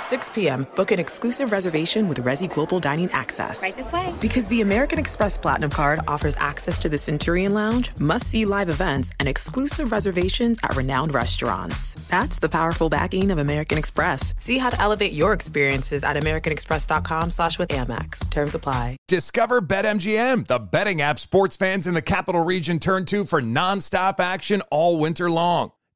6 p.m., book an exclusive reservation with Resy Global Dining Access. Right this way. Because the American Express Platinum Card offers access to the Centurion Lounge, must see live events, and exclusive reservations at renowned restaurants. That's the powerful backing of American Express. See how to elevate your experiences at AmericanExpress.com slash with Amex. Terms apply. Discover BetMGM, the betting app sports fans in the capital region turn to for nonstop action all winter long.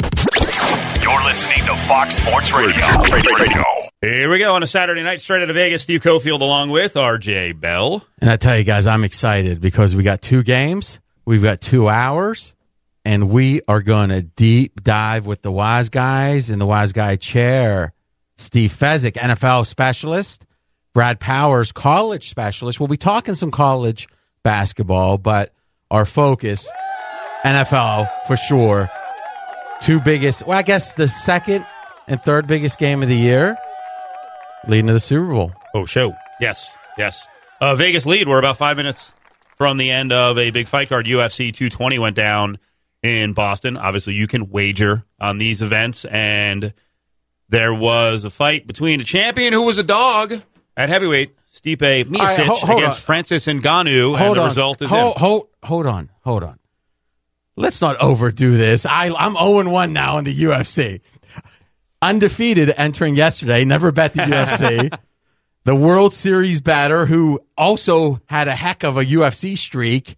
You're listening to Fox Sports Radio. Radio. Here we go on a Saturday night straight out of Vegas. Steve Cofield along with RJ Bell. And I tell you guys, I'm excited because we got two games, we've got two hours, and we are going to deep dive with the wise guys in the wise guy chair. Steve Fezzik, NFL specialist, Brad Powers, college specialist. We'll be talking some college basketball, but our focus, NFL for sure. Two biggest, well, I guess the second and third biggest game of the year, leading to the Super Bowl. Oh, show. Yes, yes. Uh, Vegas lead. We're about five minutes from the end of a big fight card. UFC 220 went down in Boston. Obviously, you can wager on these events, and there was a fight between a champion who was a dog at heavyweight, Stipe Miocic, right, ho- against on. Francis Ngannou, hold and the on. result is hold, in. hold, hold on, hold on. Let's not overdo this. I, I'm 0 1 now in the UFC. Undefeated entering yesterday, never bet the UFC. the World Series batter who also had a heck of a UFC streak.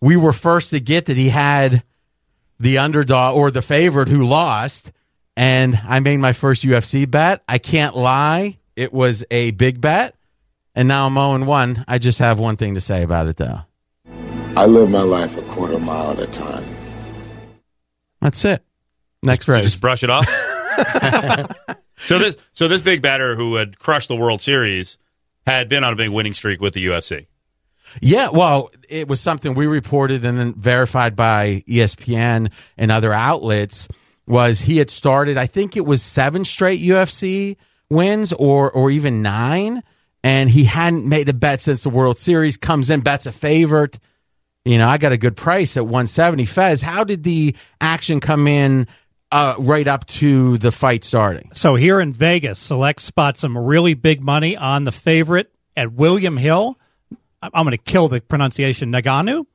We were first to get that he had the underdog or the favorite who lost. And I made my first UFC bet. I can't lie. It was a big bet. And now I'm 0 1. I just have one thing to say about it, though. I live my life a quarter mile at a time. That's it. Next You race. just brush it off. so this so this big batter who had crushed the World Series had been on a big winning streak with the UFC. Yeah, well, it was something we reported and then verified by ESPN and other outlets was he had started I think it was 7 straight UFC wins or or even 9 and he hadn't made a bet since the World Series comes in bets a favorite. You know, I got a good price at 170 Fez. How did the action come in uh, right up to the fight starting? So here in Vegas, Select spot some really big money on the favorite at William Hill. I'm going to kill the pronunciation Nagano.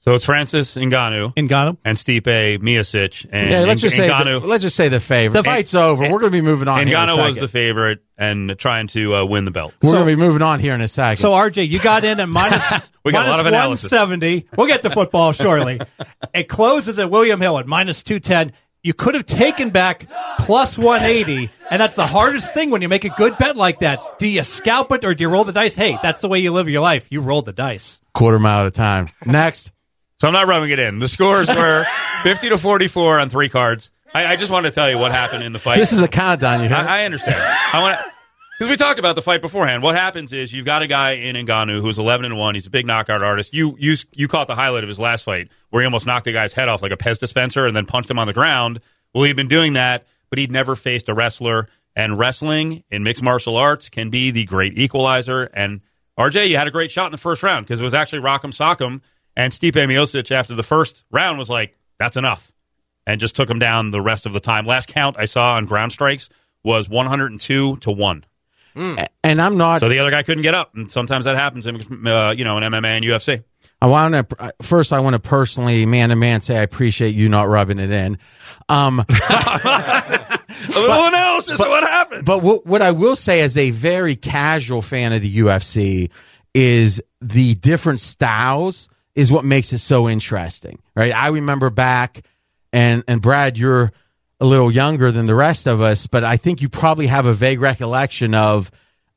So it's Francis Ngannou Ngannou. and Stipe Miocic. And Yeah, let's just say Ngannou, the, let's just say the favorite. The fight's over. We're going to be moving on. here in Ngannou was the favorite and trying to uh, win the belt. We're going to be moving on here in a second. So RJ, you got in at minus, We got a lot of analysis. 170. We'll get to football shortly. it closes at William Hill at minus 210. You could have taken back plus 180, and that's the hardest thing when you make a good bet like that. Do you scalp it or do you roll the dice? Hey, that's the way you live your life. You roll the dice. quarter mile at a time. Next. So I'm not rubbing it in. The scores were 50 to 44 on three cards. I, I just wanted to tell you what happened in the fight. This is a countdown. You hear? I, I understand. I want because we talked about the fight beforehand. What happens is you've got a guy in Ngannou who's 11 and one. He's a big knockout artist. You you you caught the highlight of his last fight where he almost knocked the guy's head off like a Pez dispenser and then punched him on the ground. Well, he'd been doing that, but he'd never faced a wrestler. And wrestling in mixed martial arts can be the great equalizer. And RJ, you had a great shot in the first round because it was actually Rock'em Sock'em. And Stipe Miocic after the first round was like, "That's enough." and just took him down the rest of the time. Last count I saw on ground strikes was 102 to 1. and I'm not. So the other guy couldn't get up, and sometimes that happens in uh, you know in MMA and UFC. I want to first. I want to personally, man to man, say I appreciate you not rubbing it in. Um, A little analysis of what happened. but what, what I will say, as a very casual fan of the UFC, is the different styles is what makes it so interesting, right? I remember back, and and Brad, you're a little younger than the rest of us, but I think you probably have a vague recollection of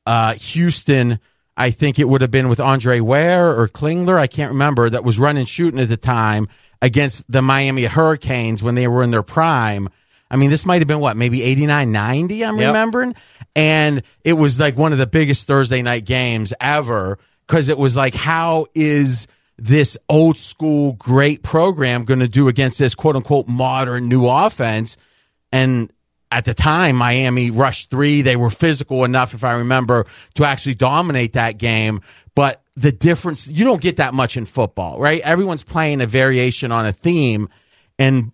uh, Houston. I think it would have been with Andre Ware or Klingler. I can't remember that was running shooting at the time against the Miami Hurricanes when they were in their prime. I mean, this might have been what, maybe 89, 90, I'm Yep. remembering. And it was like one of the biggest Thursday night games ever because it was like, how is this old school great program going to do against this quote unquote modern new offense? And at the time, Miami rushed three. They were physical enough, if I remember, to actually dominate that game. But the difference, you don't get that much in football, right? Everyone's playing a variation on a theme. And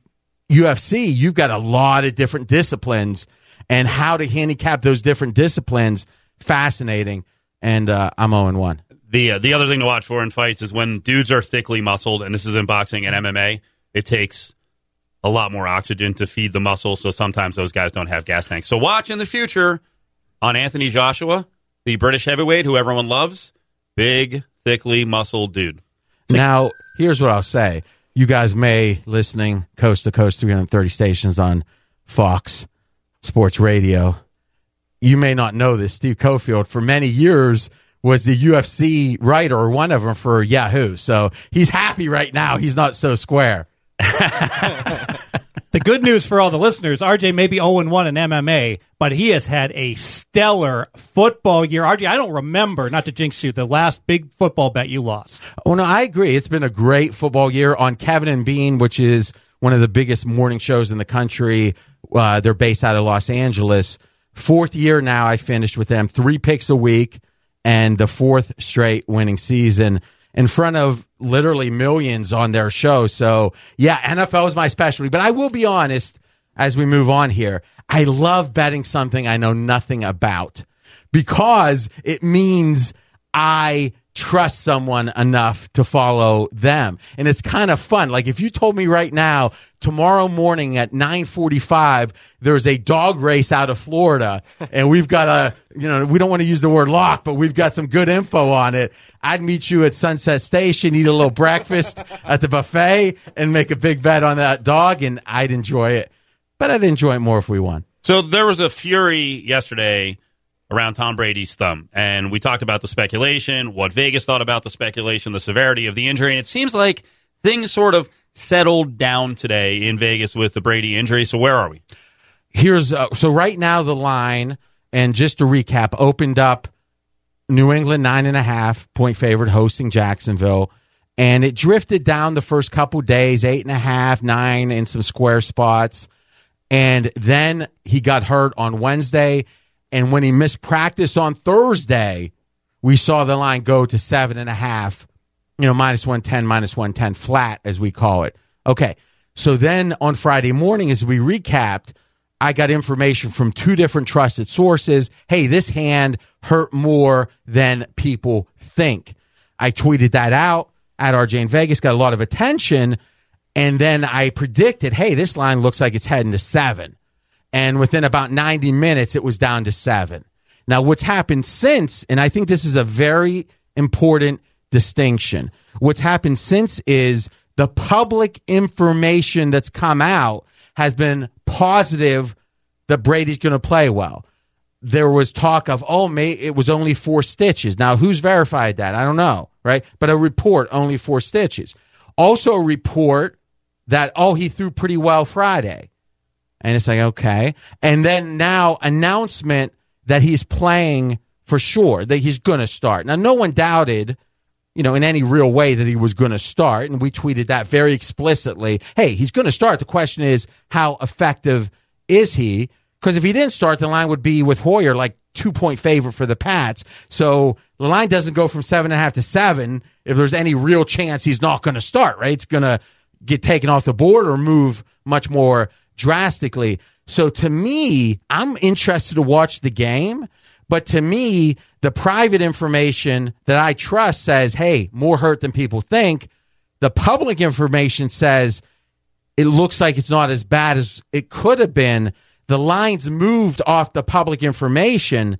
UFC, you've got a lot of different disciplines and how to handicap those different disciplines. Fascinating. And uh, I'm 0 1. The uh, the other thing to watch for in fights is when dudes are thickly muscled, and this is in boxing and MMA. It takes a lot more oxygen to feed the muscles, so sometimes those guys don't have gas tanks. So watch in the future on Anthony Joshua, the British heavyweight who everyone loves, big, thickly muscled dude. Now, here's what I'll say. You guys may listening coast to coast 330 stations on Fox Sports Radio. You may not know this. Steve Cofield for many years was the UFC writer or one of them for Yahoo. So he's happy right now. He's not so square. The good news for all the listeners, RJ may be 0 1 in MMA, but he has had a stellar football year. RJ, I don't remember, not to jinx you, the last big football bet you lost. Oh no, I agree. It's been a great football year on Kevin and Bean, which is one of the biggest morning shows in the country. Uh, they're based out of Los Angeles. Fourth year now, I finished with them. Three picks a week, and the fourth straight winning season in front of literally millions on their show. So yeah, NFL is my specialty. But I will be honest as we move on here. I love betting something I know nothing about because it means I trust someone enough to follow them. And it's kind of fun. Like if you told me right now, tomorrow morning at 945, there's a dog race out of Florida and we've got a, you know, we don't want to use the word lock, but we've got some good info on it. I'd meet you at Sunset Station, eat a little breakfast at the buffet and make a big bet on that dog and I'd enjoy it. But I'd enjoy it more if we won. So there was a fury yesterday around Tom Brady's thumb, and we talked about the speculation, what Vegas thought about the speculation, the severity of the injury, and it seems like things sort of settled down today in Vegas with the Brady injury. So where are we? here's uh, so right now the line and just to recap opened up new england nine and a half point favorite hosting jacksonville. And it drifted down the first couple days eight and a half nine in some square spots. And then he got hurt on wednesday and when he missed practice on thursday we saw the line go to seven and a half you know, minus 110, minus 110, flat, as we call it. Okay. So then on Friday morning, as we recapped, I got information from two different trusted sources. Hey, this hand hurt more than people think. I tweeted that out. at RJ in Vegas, got a lot of attention. And then I predicted, hey, this line looks like it's heading to seven. And within about 90 minutes, it was down to seven. Now, what's happened since, and I think this is a very important distinction. What's happened since is the public information that's come out has been positive that Brady's going to play well. There was talk of, oh, it was only four stitches. Now, who's verified that? I don't know, right? But a report, only four stitches. Also, a report that, oh, he threw pretty well Friday. And it's like, okay. And then now, announcement that he's playing for sure, that he's going to start. Now, no one doubted you know, in any real way that he was going to start. And we tweeted that very explicitly. Hey, he's going to start. The question is, how effective is he? Because if he didn't start, the line would be with Hoyer like two point favorite for the Pats. So the line doesn't go from seven and a half to seven if there's any real chance he's not going to start, right? It's going to get taken off the board or move much more drastically. So to me, I'm interested to watch the game. But to me, the private information that I trust says, hey, more hurt than people think. The public information says it looks like it's not as bad as it could have been. The lines moved off the public information.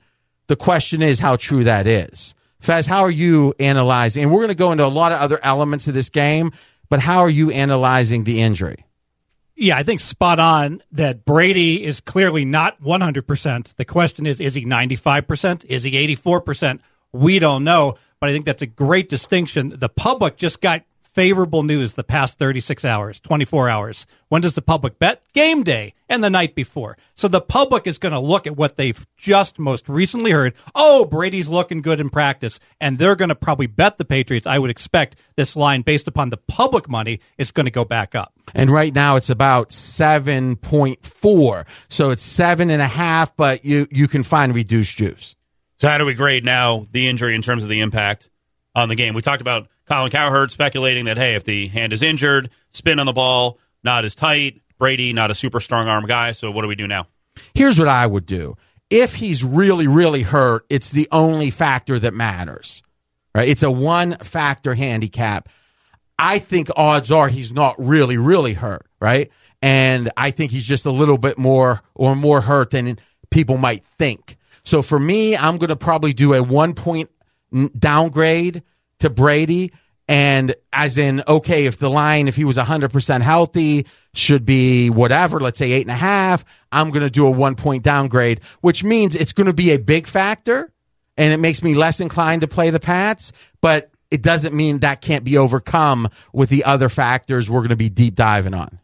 The question is how true that is. Fez, how are you analyzing? And we're going to go into a lot of other elements of this game, but how are you analyzing the injury? Yeah, I think spot on that Brady is clearly not 100%. The question is, is he 95%? Is he 84%? We don't know, but I think that's a great distinction. The public just got favorable news the past 36 hours, 24 hours. When does the public bet? Game day and the night before. So the public is going to look at what they've just most recently heard. Oh, Brady's looking good in practice. And they're going to probably bet the Patriots. I would expect this line, based upon the public money, is going to go back up. And right now it's about 7.4. So it's seven and a half, but you, you can find reduced juice. So how do we grade now the injury in terms of the impact on the game? We talked about Colin Cowherd speculating that, hey, if the hand is injured, spin on the ball, not as tight. Brady, not a super strong arm guy. So what do we do now? Here's what I would do. If he's really, really hurt, it's the only factor that matters. Right? It's a one factor handicap. I think odds are he's not really, really hurt, right? And I think he's just a little bit more or more hurt than people might think. So for me, I'm going to probably do a one point downgrade to Brady. And as in, okay, if the line, if he was 100% healthy, should be whatever, let's say eight and a half, I'm going to do a one point downgrade, which means it's going to be a big factor and it makes me less inclined to play the Pats, but it doesn't mean that can't be overcome with the other factors we're going to be deep diving on.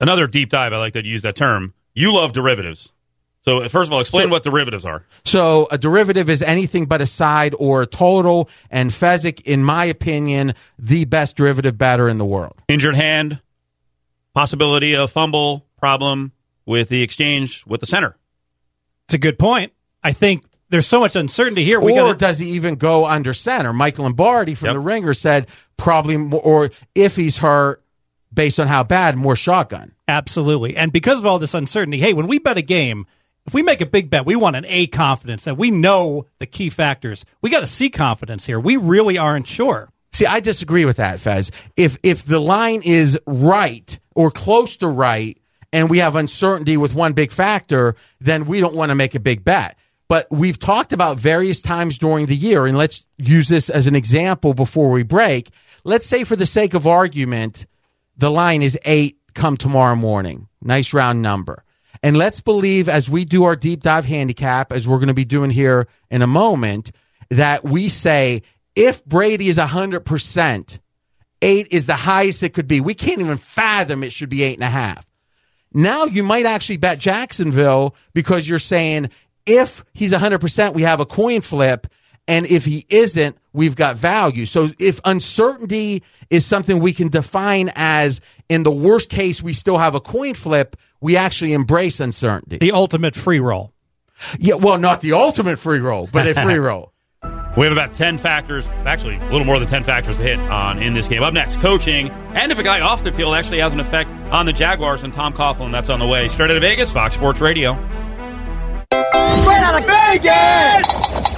Another deep dive, I like that you use that term. You love derivatives. So, first of all, explain so, what derivatives are. So, a derivative is anything but a side or a total. And Fezzik, in my opinion, the best derivative batter in the world. Injured hand, possibility of fumble problem with the exchange with the center. It's a good point. I think there's so much uncertainty here. We or gotta... does he even go under center? Mike Lombardi from yep. the Ringer said probably, more, or if he's hurt, based on how bad, more shotgun. Absolutely. And because of all this uncertainty, hey, when we bet a game, if we make a big bet, we want an A confidence and we know the key factors. We got a C confidence here. We really aren't sure. See, I disagree with that, Fez. If if the line is right or close to right, and we have uncertainty with one big factor, then we don't want to make a big bet. But we've talked about various times during the year, and let's use this as an example before we break. Let's say, for the sake of argument, the line is eight come tomorrow morning. Nice round number. And let's believe as we do our deep dive handicap, as we're going to be doing here in a moment, that we say if Brady is 100%, eight is the highest it could be. We can't even fathom it should be eight and a half. Now you might actually bet Jacksonville because you're saying if he's 100%, we have a coin flip. And if he isn't, we've got value. So if uncertainty is something we can define as in the worst case, we still have a coin flip, we actually embrace uncertainty. The ultimate free roll. Yeah, well, not the ultimate free roll, but a free roll. We have about 10 factors, actually a little more than 10 factors to hit on in this game. Up next, coaching, and if a guy off the field actually has an effect on the Jaguars and Tom Coughlin, that's on the way. Straight out of Vegas, Fox Sports Radio. Straight out of Vegas!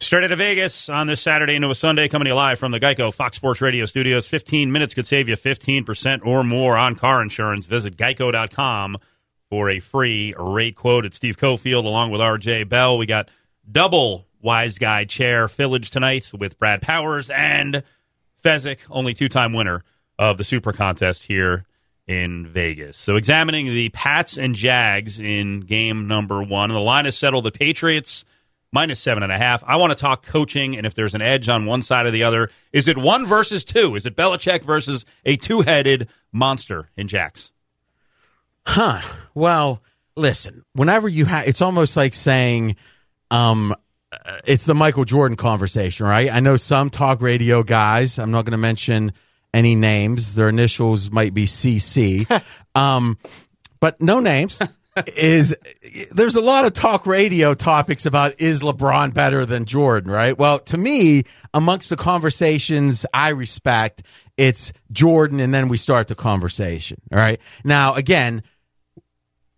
Straight out of Vegas on this Saturday into a Sunday, coming to you live from the Geico Fox Sports Radio studios. 15 minutes could save you 15% or more on car insurance. Visit geico.com for a free rate quote. It's Steve Cofield along with RJ Bell. We got double Wise Guy Chair Village tonight with Brad Powers and Fezzik, only two time winner of the Super Contest here in Vegas. So examining the Pats and Jags in game number one. The line is settled. The Patriots minus seven and a half. I want to talk coaching and if there's an edge on one side or the other. Is it one versus two? Is it Belichick versus a two headed monster in Jacks? Huh. Well, listen, whenever you have, it's almost like saying, um, uh, it's the Michael Jordan conversation, right? I know some talk radio guys, I'm not going to mention any names. Their initials might be CC. um, but no names. Is there's a lot of talk radio topics about is LeBron better than Jordan, right? Well, to me, amongst the conversations I respect, it's Jordan and then we start the conversation. All right. Now, again,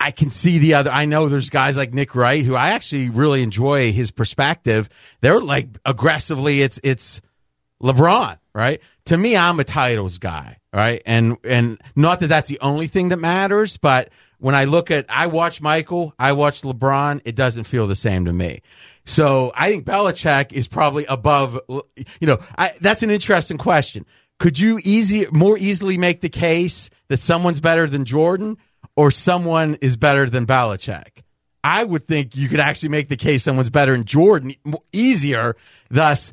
I can see the other. I know there's guys like Nick Wright who I actually really enjoy his perspective. They're like aggressively, it's, it's LeBron, right? To me, I'm a titles guy, right? And, and not that that's the only thing that matters, but when I look at, I watch Michael, I watch LeBron, it doesn't feel the same to me. So I think Belichick is probably above, you know, I, that's an interesting question. Could you easy, more easily make the case that someone's better than Jordan or someone is better than Belichick? I would think you could actually make the case someone's better than Jordan easier. Thus,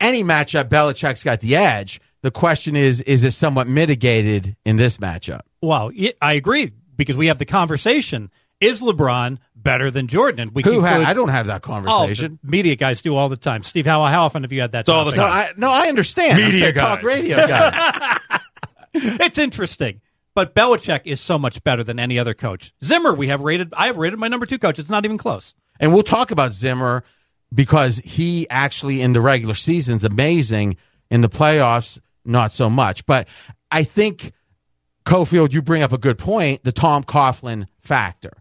any matchup, Belichick's got the edge. The question is, is it somewhat mitigated in this matchup? Well, I agree because we have the conversation: Is LeBron better than Jordan? And we Who ha- I don't have that oh, conversation. Oh, media guys do all the time. Steve, how how often have you had that? all the topic? no, I, no, I understand. Media saying talk radio guy. it's interesting. But Belichick is so much better than any other coach. Zimmer, we have rated. I have rated my number two coach. It's not even close. And we'll talk about Zimmer because he actually in the regular season's amazing. In the playoffs, not so much. But I think Cofield, you bring up a good point, the Tom Coughlin factor.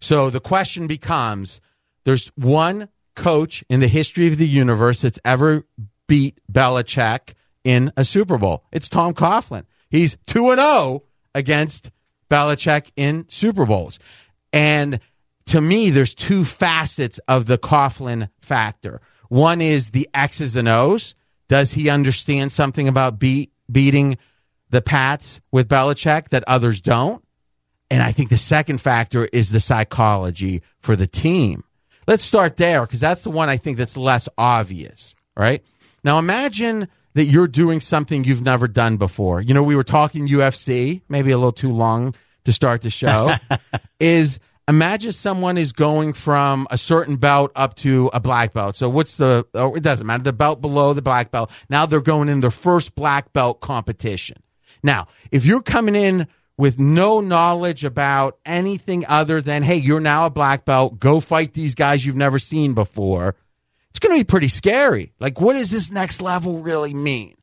So the question becomes there's one coach in the history of the universe that's ever beat Belichick in a Super Bowl. It's Tom Coughlin. He's 2 and 0 against Belichick in Super Bowls. And to me, there's two facets of the Coughlin factor. One is the X's and O's. Does he understand something about beat, beating the Pats with Belichick that others don't? And I think the second factor is the psychology for the team. Let's start there because that's the one I think that's less obvious, right? Now imagine that you're doing something you've never done before. You know, we were talking UFC, maybe a little too long to start the show. is imagine someone is going from a certain belt up to a black belt. So what's the, oh, it doesn't matter, the belt below the black belt. Now they're going in their first black belt competition. Now, if you're coming in with no knowledge about anything other than, hey, you're now a black belt, go fight these guys you've never seen before, it's going to be pretty scary. Like, what does this next level really mean?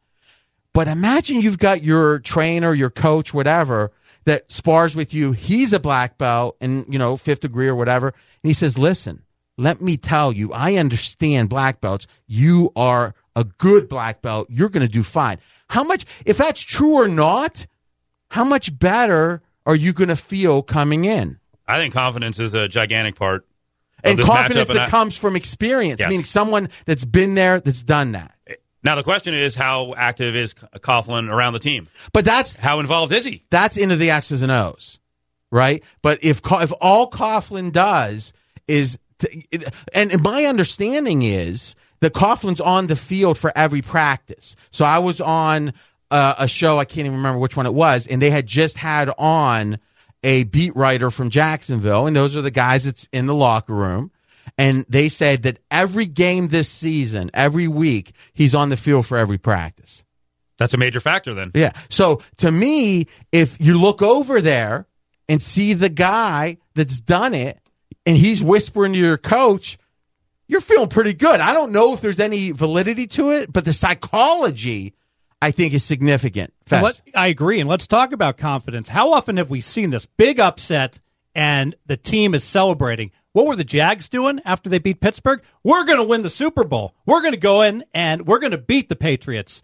But imagine you've got your trainer, your coach, whatever, that spars with you. He's a black belt and, you know, fifth degree or whatever. And he says, listen, let me tell you, I understand black belts. You are a good black belt. You're going to do fine. How much, if that's true or not, how much better are you going to feel coming in? I think confidence is a gigantic part. And confidence matchup, and that I- comes from experience, Yes. meaning someone that's been there, that's done that. Now the question is, how active is Coughlin around the team? But that's How involved is he? that's into the X's and O's, right? But if if all Coughlin does is, to, and my understanding is that Coughlin's on the field for every practice. So I was on uh, a show I can't even remember which one it was, and they had just had on a beat writer from Jacksonville, and those are the guys that's in the locker room. And they said that every game this season, every week, he's on the field for every practice. That's a major factor then. Yeah. So to me, if you look over there and see the guy that's done it and he's whispering to your coach, you're feeling pretty good. I don't know if there's any validity to it, but the psychology I think is significant. Let- I agree. And let's talk about confidence. How often have we seen this big upset and the team is celebrating? What were the Jags doing after they beat Pittsburgh? We're going to win the Super Bowl. We're going to go in and we're going to beat the Patriots.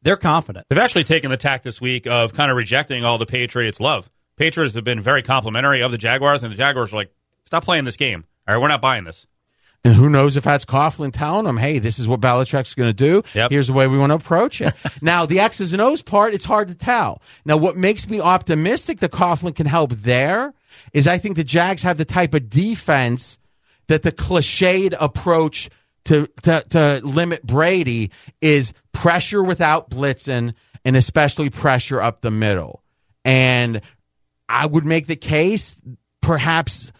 They're confident. They've actually taken the tack this week of kind of rejecting all the Patriots' love. Patriots have been very complimentary of the Jaguars, and the Jaguars are like, stop playing this game. All right, we're not buying this. And who knows if that's Coughlin telling them, hey, this is what Belichick's going to do. Yep. Here's the way we want to approach it. now, the X's and O's part, it's hard to tell. Now, what makes me optimistic that Coughlin can help there is I think the Jags have the type of defense that the cliched approach to, to, to limit Brady is pressure without blitzing and especially pressure up the middle. And I would make the case perhaps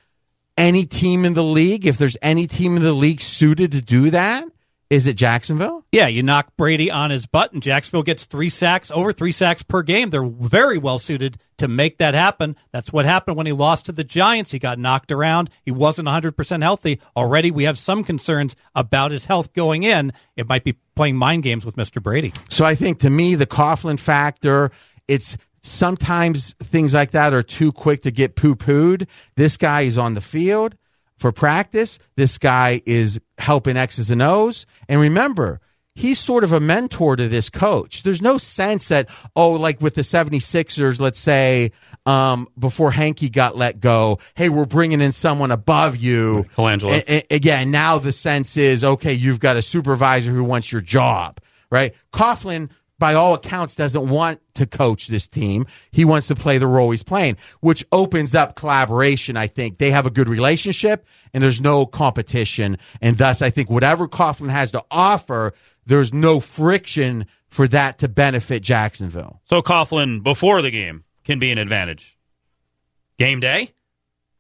any team in the league, if there's any team in the league suited to do that, is it Jacksonville? Yeah, you knock Brady on his butt, and Jacksonville gets three sacks, over three sacks per game. They're very well suited to make that happen. That's what happened when he lost to the Giants. He got knocked around. He wasn't 100% healthy. Already, we have some concerns about his health going in. It might be playing mind games with Mr. Brady. So I think to me, the Coughlin factor, it's sometimes things like that are too quick to get poo pooed. This guy is on the field for practice. This guy is helping X's and O's. And remember, he's sort of a mentor to this coach. There's no sense that, oh, like with the 76ers, let's say, um, before Hinkie got let go, hey, we're bringing in someone above you. Colangelo. A- a- again, now the sense is, okay, you've got a supervisor who wants your job, right? Coughlin, by all accounts, doesn't want to coach this team. He wants to play the role he's playing, which opens up collaboration. I think they have a good relationship and there's no competition. And thus, I think whatever Coughlin has to offer, there's no friction for that to benefit Jacksonville. So Coughlin before the game can be an advantage. Game day,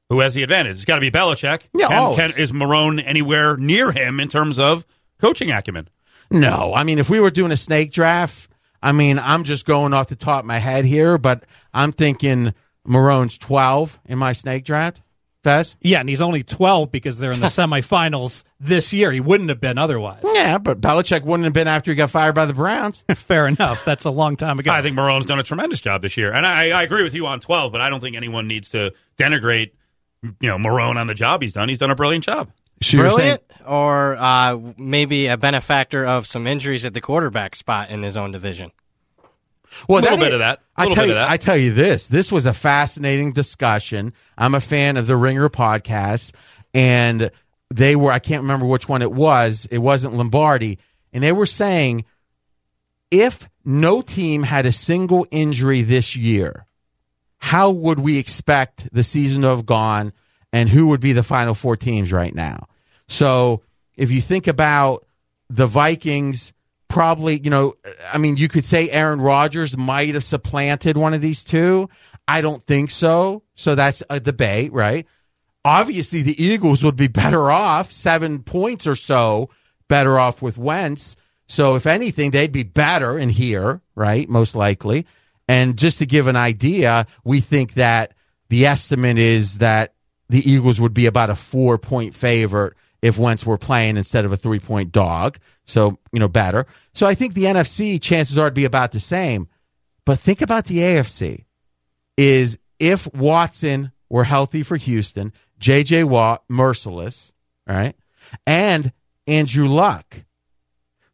who has the advantage? It's got to be Belichick. Yeah, Can- always. can- is Marrone anywhere near him in terms of coaching acumen? No, I mean, if we were doing a snake draft, I mean, I'm just going off the top of my head here, but I'm thinking Marrone's 12 in my snake draft. Fez? Yeah, and he's only 12 because they're in the semifinals this year. He wouldn't have been otherwise. Yeah, but Belichick wouldn't have been after he got fired by the Browns. Fair enough. That's a long time ago. I think Marrone's done a tremendous job this year, and I, I agree with you on twelve. But I don't think anyone needs to denigrate, you know, Marrone on the job he's done. He's done a brilliant job. Brilliant, or uh, maybe a benefactor of some injuries at the quarterback spot in his own division. Well, A little bit is- of that. A I little tell bit you, of that. I tell you this. This was a fascinating discussion. I'm a fan of the Ringer podcast, and they were. I can't remember which one it was. It wasn't Lombardi, and they were saying if no team had a single injury this year, how would we expect the season to have gone, and who would be the final four teams right now? So if you think about the Vikings, probably, you know, I mean, you could say Aaron Rodgers might have supplanted one of these two. I don't think so. So that's a debate, right? Obviously, the Eagles would be better off, seven points or so better off with Wentz. So if anything, they'd be better in here, right? Most likely. And just to give an idea, we think that the estimate is that the Eagles would be about a four point favorite if Wentz were playing instead of a three point dog. So, you know, better. So I think the NFC chances are to be about the same. But think about the AFC is if Watson were healthy for Houston, JJ Watt, Mercilus, right, and Andrew Luck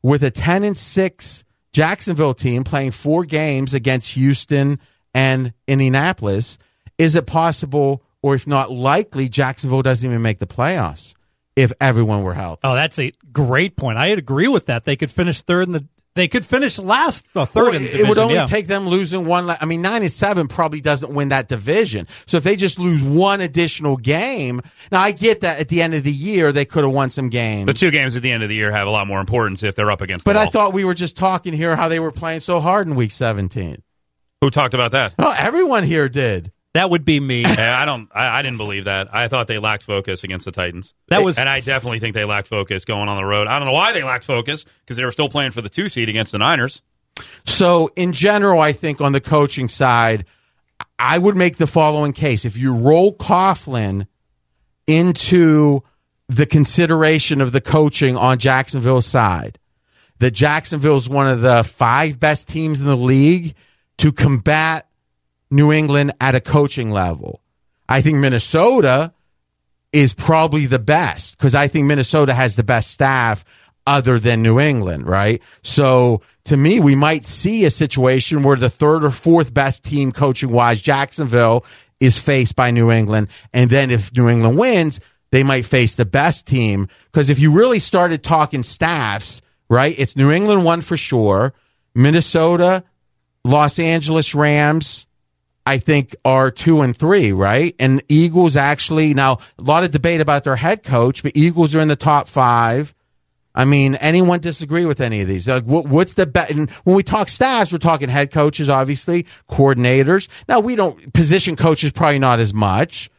with a 10 and 6 Jacksonville team playing four games against Houston and Indianapolis, is it possible, or if not likely, Jacksonville doesn't even make the playoffs if everyone were healthy? Oh, that's a great point. I agree with that. They could finish third in the. They could finish last, well, third Well, in the it would only yeah. take them losing one. la- I mean, nine and seven probably doesn't win that division. So if they just lose one additional game, now I get that at the end of the year they could have won some games. The two games at the end of the year have a lot more importance if they're up against. but the I thought we were just talking here how they were playing so hard in week seventeen. who talked about that? Well, everyone here did. That would be me. Yeah, I don't. I, I didn't believe that. I thought they lacked focus against the Titans. That was- and I definitely think they lacked focus going on the road. I don't know why they lacked focus because they were still playing for the two seed against the Niners. So, in general, I think on the coaching side, I would make the following case. If you roll Coughlin into the consideration of the coaching on Jacksonville's side, that Jacksonville's one of the five best teams in the league to combat New England at a coaching level. I think Minnesota is probably the best because I think Minnesota has the best staff other than New England, right? So to me, we might see a situation where the third or fourth best team coaching wise, Jacksonville, is faced by New England. And then if New England wins, they might face the best team. Because if you really started talking staffs, right, it's New England one for sure, Minnesota, Los Angeles Rams, I think are two and three, right? And Eagles actually now a lot of debate about their head coach, but Eagles are in the top five. I mean, anyone disagree with any of these? Like, what, what's the bet? And when we talk staffs, we're talking head coaches, obviously, coordinators. Now, we don't, position coaches probably not as much.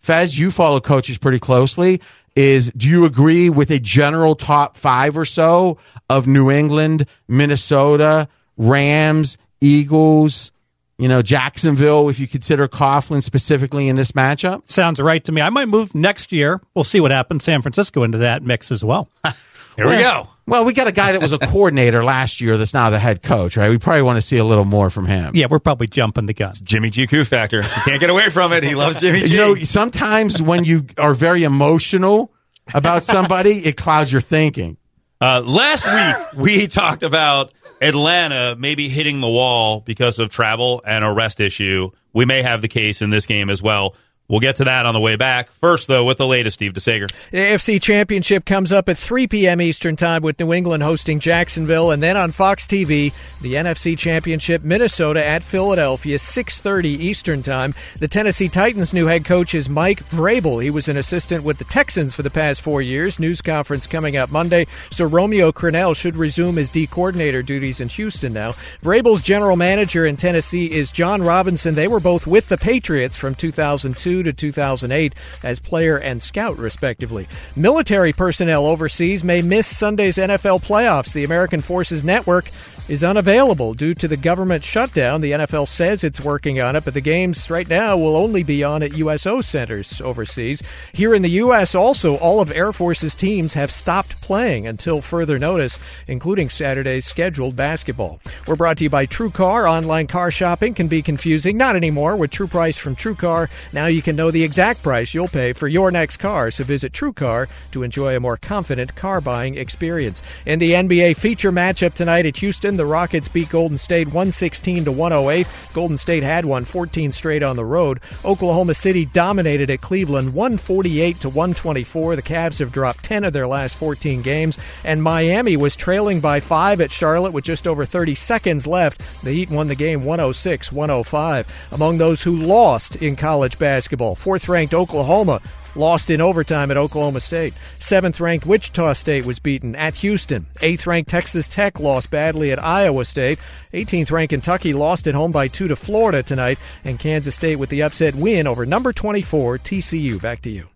Fez, you follow coaches pretty closely. Is, do you agree with a general top five or so of New England, Minnesota, Rams, Eagles, you know, Jacksonville, if you consider Coughlin specifically in this matchup? Sounds right to me. I might move next year. We'll see what happens. San Francisco into that mix as well. Here we go. Well, we got a guy that was a coordinator last year that's now the head coach, right? We probably want to see a little more from him. Yeah, we're probably jumping the gun. Jimmy GQ factor. You can't get away from it. He loves Jimmy G. You know, sometimes when you are very emotional about somebody, it clouds your thinking. Uh, last week, we talked about Atlanta maybe hitting the wall because of travel and a rest issue. We may have the case in this game as well. We'll get to that on the way back. First, though, with the latest, Steve DeSager. The AFC Championship comes up at 3 p.m. Eastern Time with New England hosting Jacksonville, and then on Fox TV, the NFC Championship, Minnesota at Philadelphia, 6:30 Eastern Time. The Tennessee Titans' new head coach is Mike Vrabel. He was an assistant with the Texans for the past four years. News conference coming up Monday, so Romeo Crennel should resume his D coordinator duties in Houston now. Vrabel's general manager in Tennessee is Jon Robinson. They were both with the Patriots from 2002 to 2008 as player and scout, respectively. Military personnel overseas may miss Sunday's NFL playoffs. The American Forces Network is unavailable due to the government shutdown. The NFL says it's working on it, but the games right now will only be on at USO centers overseas. Here in the U.S., also, all of Air Force's teams have stopped playing until further notice, including Saturday's scheduled basketball. We're brought to you by TrueCar. Online car shopping can be confusing. Not anymore with True Price from TrueCar. Now you can know the exact price you'll pay for your next car, so visit TrueCar to enjoy a more confident car buying experience. In the NBA feature matchup tonight at Houston, the Rockets beat Golden State 116 to 108. Golden State had won 14 straight on the road. Oklahoma City dominated at Cleveland 148 to 124. The Cavs have dropped 10 of their last 14 games, and Miami was trailing by 5 at Charlotte with just over 30 seconds left. The Heat won the game 106 105. Among those who lost in college basketball, fourth ranked Oklahoma lost in overtime at Oklahoma State. Seventh ranked Wichita State was beaten at Houston. Eighth ranked Texas Tech lost badly at Iowa State. 18th ranked Kentucky lost at home by two to Florida tonight. And Kansas State with the upset win over number 24 TCU. Back to you.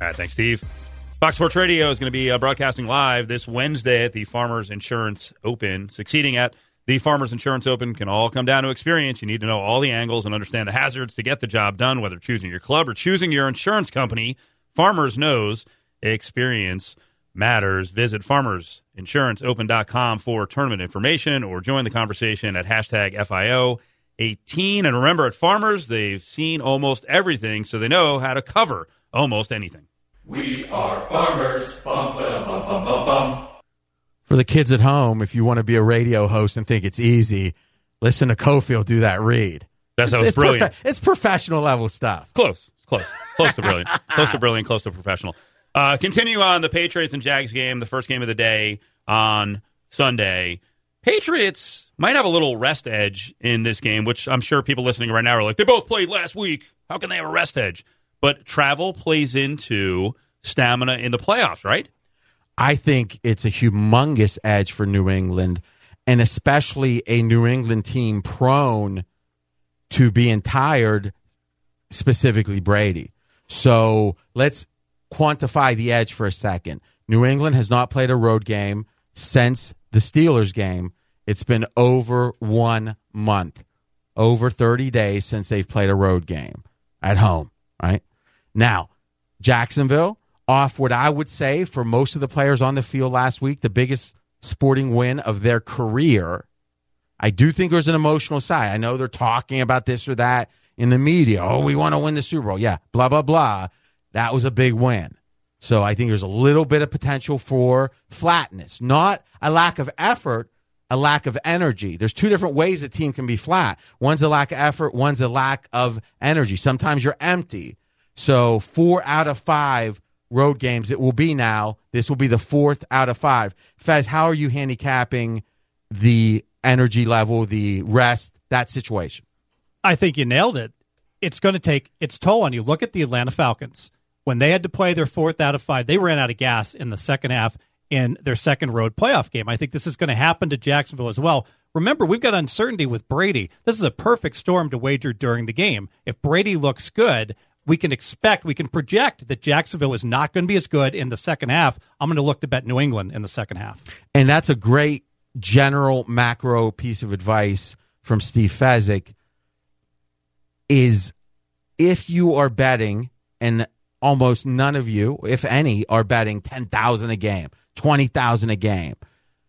All right, thanks, Steve. Fox Sports Radio is going to be uh, broadcasting live this Wednesday at the Farmers Insurance Open. Succeeding at the Farmers Insurance Open can all come down to experience. You need to know all the angles and understand the hazards to get the job done, whether choosing your club or choosing your insurance company. Farmers knows experience matters. Visit farmersinsuranceopen.com for tournament information or join the conversation at hashtag FIO18. And remember, at Farmers, they've seen almost everything, so they know how to cover almost anything. We are farmers. Bum, ba, bum, bum. For the kids at home, if you want to be a radio host and think it's easy, listen to Cofield do that read. That's it's, it's brilliant. profe- it's professional level stuff. Close, close, close to brilliant, close to brilliant, close to professional. Uh, continue on the Patriots and Jags game, the first game of the day on Sunday. Patriots might have a little rest edge in this game, which I'm sure people listening right now are like, they both played last week. How can they have a rest edge? But travel plays into stamina in the playoffs, right? I think it's a humongous edge for New England, and especially a New England team prone to being tired, specifically Brady. So let's quantify the edge for a second. New England has not played a road game since the Steelers game. It's been over one month, over 30 days since they've played a road game at home, right? Now, Jacksonville, off what I would say for most of the players on the field last week, the biggest sporting win of their career. I do think there's an emotional side. I know they're talking about this or that in the media. Oh, we want to win the Super Bowl. Yeah, blah, blah, blah. That was a big win. So I think there's a little bit of potential for flatness, not a lack of effort, a lack of energy. There's two different ways a team can be flat. One's a lack of effort, one's a lack of energy. Sometimes you're empty. So four out of five road games it will be now. This will be the fourth out of five. Fez, how are you handicapping the energy level, the rest, that situation? I think you nailed it. It's going to take its toll on you. Look at the Atlanta Falcons. When they had to play their fourth out of five, they ran out of gas in the second half in their second road playoff game. I think this is going to happen to Jacksonville as well. Remember, we've got uncertainty with Brady. This is a perfect storm to wager during the game. If Brady looks good, we can expect, we can project that Jacksonville is not going to be as good in the second half. I'm going to look to bet New England in the second half. And that's a great general macro piece of advice from Steve Fezzik is if you are betting and almost none of you, if any, are betting 10,000 a game, 20,000 a game,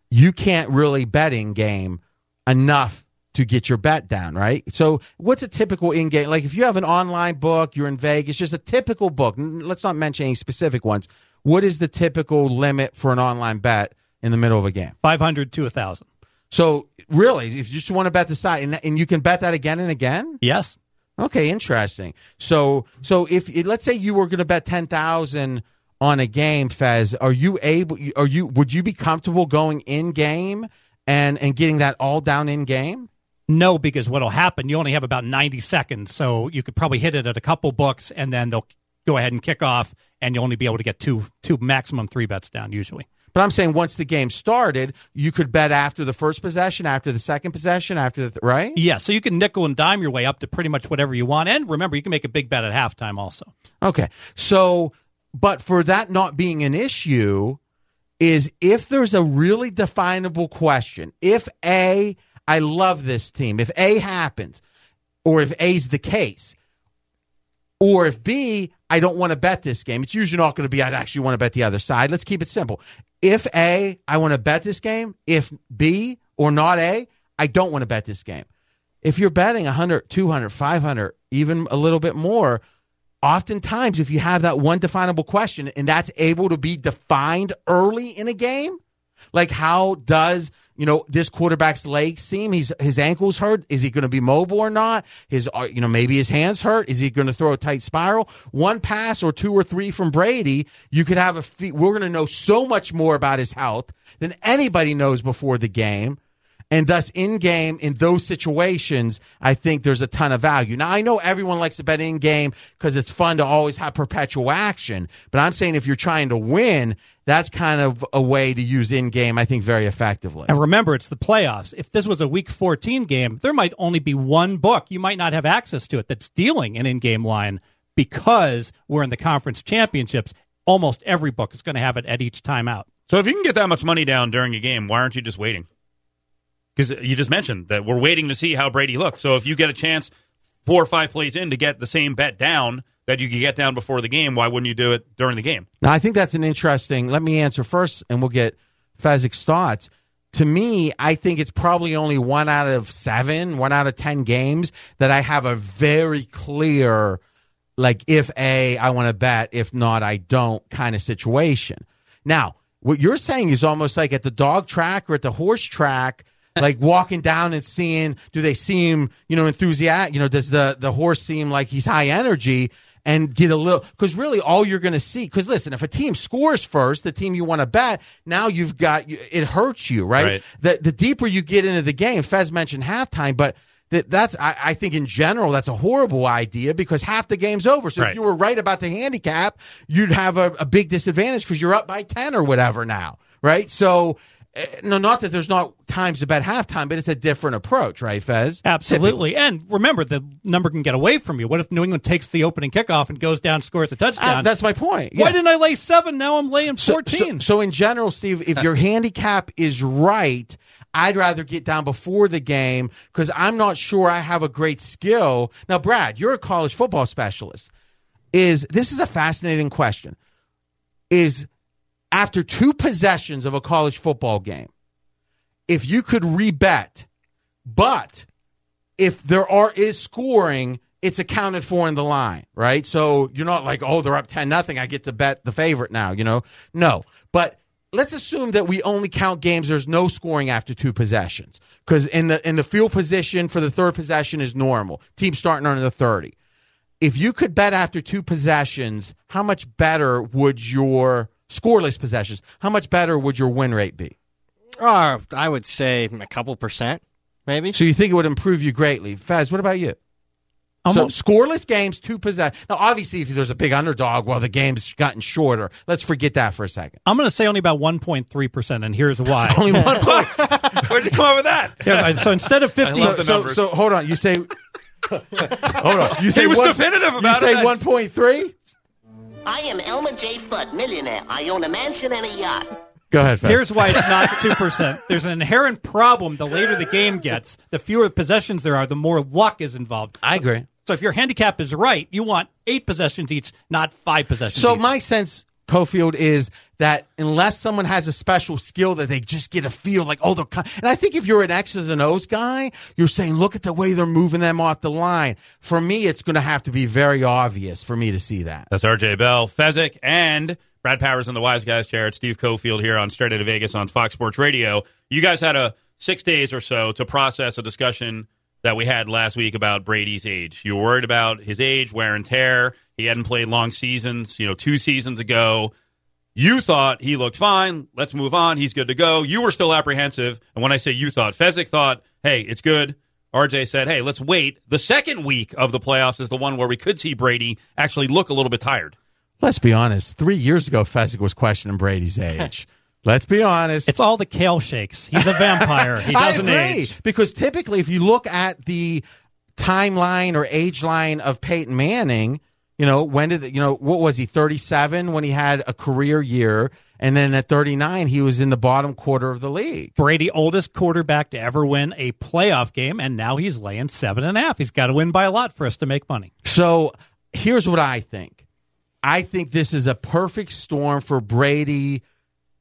you can't really bet in game enough to get your bet down, right? So, what's a typical in game? Like, if you have an online book, you're in Vegas, just a typical book. Let's not mention any specific ones. What is the typical limit for an online bet in the middle of a game? 500 to 1,000. So, really, if you just want to bet the side, and, and you can bet that again and again? Yes. Okay, interesting. So, so if let's say you were going to bet ten thousand on a game, Fez, are you able? Are you? Would you be comfortable going in game and and getting that all down in game? No, because what'll happen? You only have about ninety seconds, so you could probably hit it at a couple books, and then they'll go ahead and kick off, and you'll only be able to get two two maximum three bets down usually. But I'm saying once the game started, you could bet after the first possession, after the second possession, after the th- right. Yeah, so you can nickel and dime your way up to pretty much whatever you want, and remember, you can make a big bet at halftime also. Okay, so but for that not being an issue, is if there's a really definable question, if A, I love this team, if A happens, or if A's the case, or if B, I don't want to bet this game. It's usually not going to be, I'd actually want to bet the other side. Let's keep it simple. If A, I want to bet this game. If B or not A, I don't want to bet this game. If you're betting 100, 200, 500, even a little bit more, oftentimes if you have that one definable question and that's able to be defined early in a game, like how does you know this quarterback's legs seem? He's his ankles hurt. Is he going to be mobile or not? His uh, you know maybe his hands hurt. Is he going to throw a tight spiral? One pass or two or three from Brady, you could have a. We're going to know so much more about his health than anybody knows before the game. And thus, in game, in those situations, I think there's a ton of value. Now, I know everyone likes to bet in game because it's fun to always have perpetual action. But I'm saying if you're trying to win, that's kind of a way to use in game, I think, very effectively. And remember, it's the playoffs. If this was a week 14 game, there might only be one book. You might not have access to it that's dealing an in game line because we're in the conference championships. Almost every book is going to have it at each timeout. So if you can get that much money down during a game, why aren't you just waiting? Because you just mentioned that we're waiting to see how Brady looks. So if you get a chance four or five plays in to get the same bet down that you could get down before the game, why wouldn't you do it during the game? Now, I think that's an interesting. Let me answer first, and we'll get Fezzik's thoughts. To me, I think it's probably only one out of seven, one out of 10 games that I have a very clear, like, if A, I want to bet, if not, I don't kind of situation. Now, what you're saying is almost like at the dog track or at the horse track, like walking down and seeing, do they seem, you know, enthusiastic? You know, does the, the horse seem like he's high energy? and get a little because really all you're going to see because listen if a team scores first the team you want to bet now you've got it hurts you right? Right. the the deeper you get into the game Fez mentioned halftime but that that's I, I think in general that's a horrible idea because half the game's over so Right. if you were right about the handicap you'd have a, a big disadvantage because you're up by 10 or whatever now right so no not that there's not times to bet halftime but it's a different approach right Fez Absolutely. And remember, the number can get away from you. What if New England takes the opening kickoff and goes down, scores a touchdown? Ah, that's my point Why didn't I lay seven? Now I'm laying So- 14. So, so, in general, Steve, if your handicap is right, I'd rather get down before the game because I'm not sure I have a great skill. Now, Brad, you're a college football specialist. Is this is a fascinating question? Is after two possessions of a college football game, if you could rebet, but if there are is scoring it's accounted for in the line, right? So you're not like, oh, they're up 10 nothing. I get to bet the favorite now, you know? No. But let's assume that we only count games there's no scoring after two possessions. Because in the in the field position for the third possession is normal. Team starting under the 30. If you could bet after two possessions, how much better would your scoreless possessions, how much better would your win rate be? Uh, I would say a couple percent, maybe. So you think it would improve you greatly. Faz, what about you? So scoreless games, two possessions. Now, obviously, if there's a big underdog, well, the game's gotten shorter. Let's forget that for a second. I'm going to say only about 1.3%, and here's why. Only one point. Where'd you come up with that? Yeah, so instead of 50, So, so, so hold on. You say. hold on. You say He was one- definitive about You it. You say one point three. I am Elmer J. Fudd, millionaire. I own a mansion and a yacht. Go ahead. Faz. Here's why it's not 2%. There's an inherent problem. The later the game gets, the fewer possessions there are, the more luck is involved. I agree. So if your handicap is right, you want eight possessions each, not five possessions So each. my sense, Cofield, is that unless someone has a special skill that they just get a feel like, oh, they're. And I think if you're an X's and O's guy, you're saying, look at the way they're moving them off the line. For me, it's going to have to be very obvious for me to see that. That's RJ Bell, Fezzik, and Brad Powers in the Wise Guys chair at Steve Cofield here on Straight Out of Vegas on Fox Sports Radio. You guys had a six days or so to process a discussion that we had last week about Brady's age. You were worried about his age, wear and tear. He hadn't played long seasons, you know, two seasons ago. You thought he looked fine. Let's move on. He's good to go. You were still apprehensive. And when I say you thought, Fezzik thought, hey, it's good. RJ said, hey, let's wait. The second week of the playoffs is the one where we could see Brady actually look a little bit tired. Let's be honest. Three years ago, Fezzik was questioning Brady's age. Let's be honest. It's all the kale shakes. He's a vampire. He doesn't age. Because typically, if you look at the timeline or age line of Peyton Manning, you know, when did, you know, what was he, 37 when he had a career year? And then at 39, he was in the bottom quarter of the league. Brady, oldest quarterback to ever win a playoff game, and now he's laying seven and a half. He's got to win by a lot for us to make money. So here's what I think I think this is a perfect storm for Brady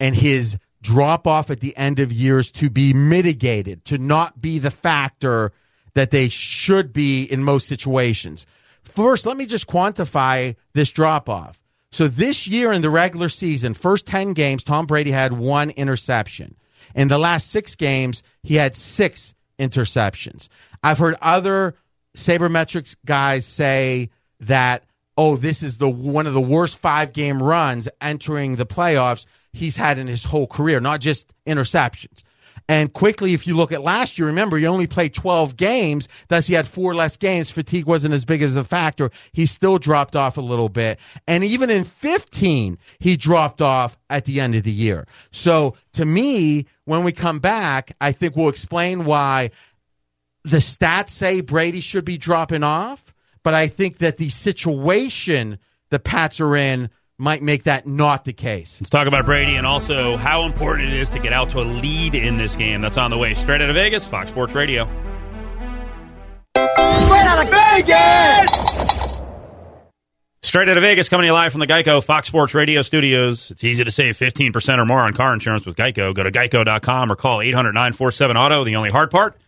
and his drop off at the end of years to be mitigated, to not be the factor that they should be in most situations. First, let me just quantify this drop off. So this year in the regular season, first 10 games, Tom Brady had one interception. In the last six games, he had six interceptions. I've heard other sabermetrics guys say that, oh, this is the one of the worst five game runs entering the playoffs he's had in his whole career, not just interceptions. And quickly, if you look at last year, remember, he only played 12 games, thus he had four less games. Fatigue wasn't as big as a factor. He still dropped off a little bit. And even in 15, he dropped off at the end of the year. So to me, when we come back, I think we'll explain why the stats say Brady should be dropping off, but I think that the situation the Pats are in might make that not the case. Let's talk about Brady and also how important it is to get out to a lead in this game. That's on the way. Straight out of Vegas, Fox Sports Radio. Straight out of Vegas! Straight out of Vegas, coming to you live from the Geico Fox Sports Radio studios. It's easy to save 15% or more on car insurance with Geico. Go to geico.com or call 800 947 Auto. The only hard part,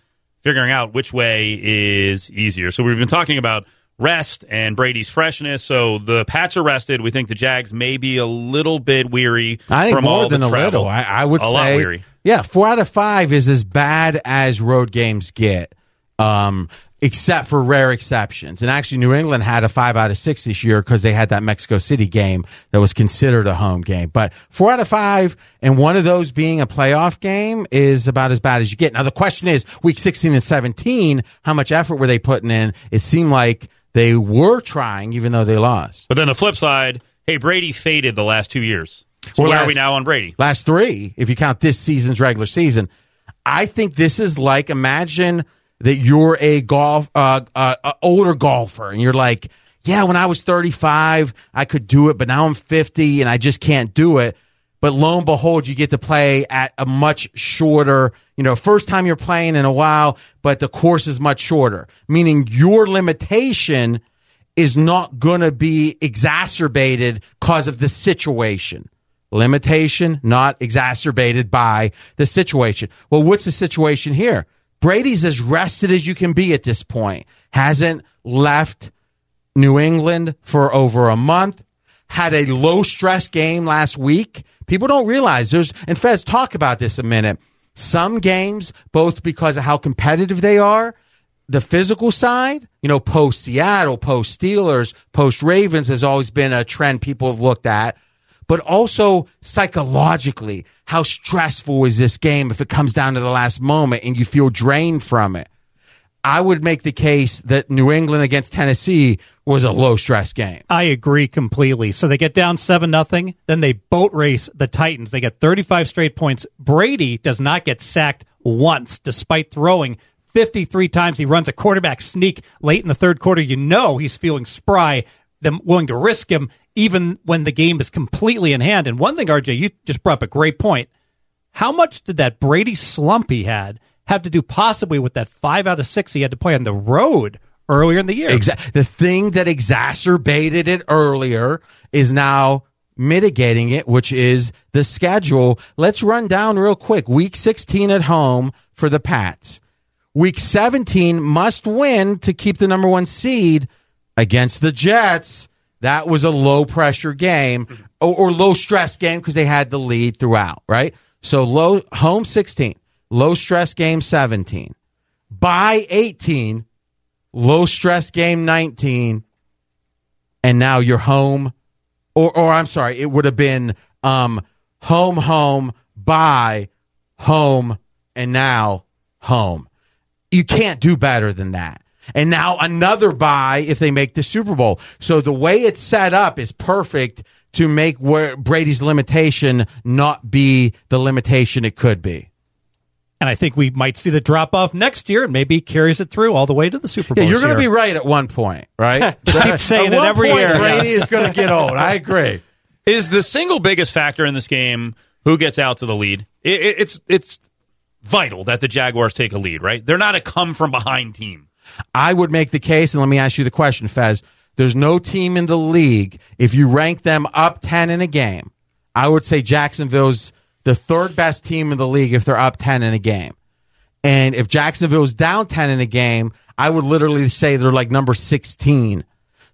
figuring out which way is easier. So we've been talking about rest and Brady's freshness. So the Pats are rested. We think the Jags may be a little bit weary I think from more all than the a travel. little. I, I would a say, lot weary. yeah, four out of five is as bad as road games get, um, except for rare exceptions. And actually, New England had a five out of six this year because they had that Mexico City game that was considered a home game. But four out of five, and one of those being a playoff game, is about as bad as you get. Now the question is, week sixteen and seventeen, how much effort were they putting in? It seemed like they were trying, even though they lost. But then the flip side, hey, Brady faded the last two years. So Or where are we now on Brady? Last three, if you count this season's regular season. I think this is like imagine that you're a golf, uh, uh, uh, older golfer, and you're like, yeah, when I was 35, I could do it, but now I'm 50 and I just can't do it. But lo and behold, you get to play at a much shorter, you know, first time you're playing in a while, but the course is much shorter, meaning your limitation is not going to be exacerbated because of the situation. Limitation not exacerbated by the situation. Well, what's the situation here? Brady's as rested as you can be at this point. Hasn't left New England for over a month. Had a low stress game last week. People don't realize there's, and Fez, talk about this a minute. Some games, both because of how competitive they are, the physical side, you know, post Seattle, post Steelers, post Ravens has always been a trend people have looked at, but also psychologically, how stressful is this game if it comes down to the last moment and you feel drained from it? I would make the case that New England against Tennessee was a low stress game. I agree completely. So they get down 7 nothing, then they boat race the Titans. They get 35 straight points. Brady does not get sacked once despite throwing 53 times. He runs a quarterback sneak late in the third quarter. You know he's feeling spry, them willing to risk him even when the game is completely in hand. And one thing, RJ, you just brought up a great point. How much did that Brady slump he had have to do possibly with that five out of six he had to play on the road earlier in the year? The thing that exacerbated it earlier is now mitigating it, which is the schedule. Let's run down real quick. Week 16 at home for the Pats. Week 17 must win to keep the number one seed against the Jets. That was a low pressure game or, or low stress game because they had the lead throughout, right? So low home 16, low stress game 17, bye 18, low stress game 19, and now you're home, or or I'm sorry, it would have been um home home bye home and now home. You can't do better than that. And now another bye if they make the Super Bowl. So the way it's set up is perfect to make where Brady's limitation not be the limitation it could be. And I think we might see the drop off next year and maybe carries it through all the way to the Super Bowl. Yeah, you're going to be right at one point, right? Just keep saying At it one every point, year. Brady is going to get old. I agree. Is the single biggest factor in this game who gets out to the lead? It, it, it's it's vital that the Jaguars take a lead, right? They're not a come from behind team. I would make the case, and let me ask you the question, Fez. There's no team in the league, if you rank them up 10 in a game, I would say Jacksonville's the third best team in the league if they're up 10 in a game. And if Jacksonville Jacksonville's down 10 in a game, I would literally say they're like number 16.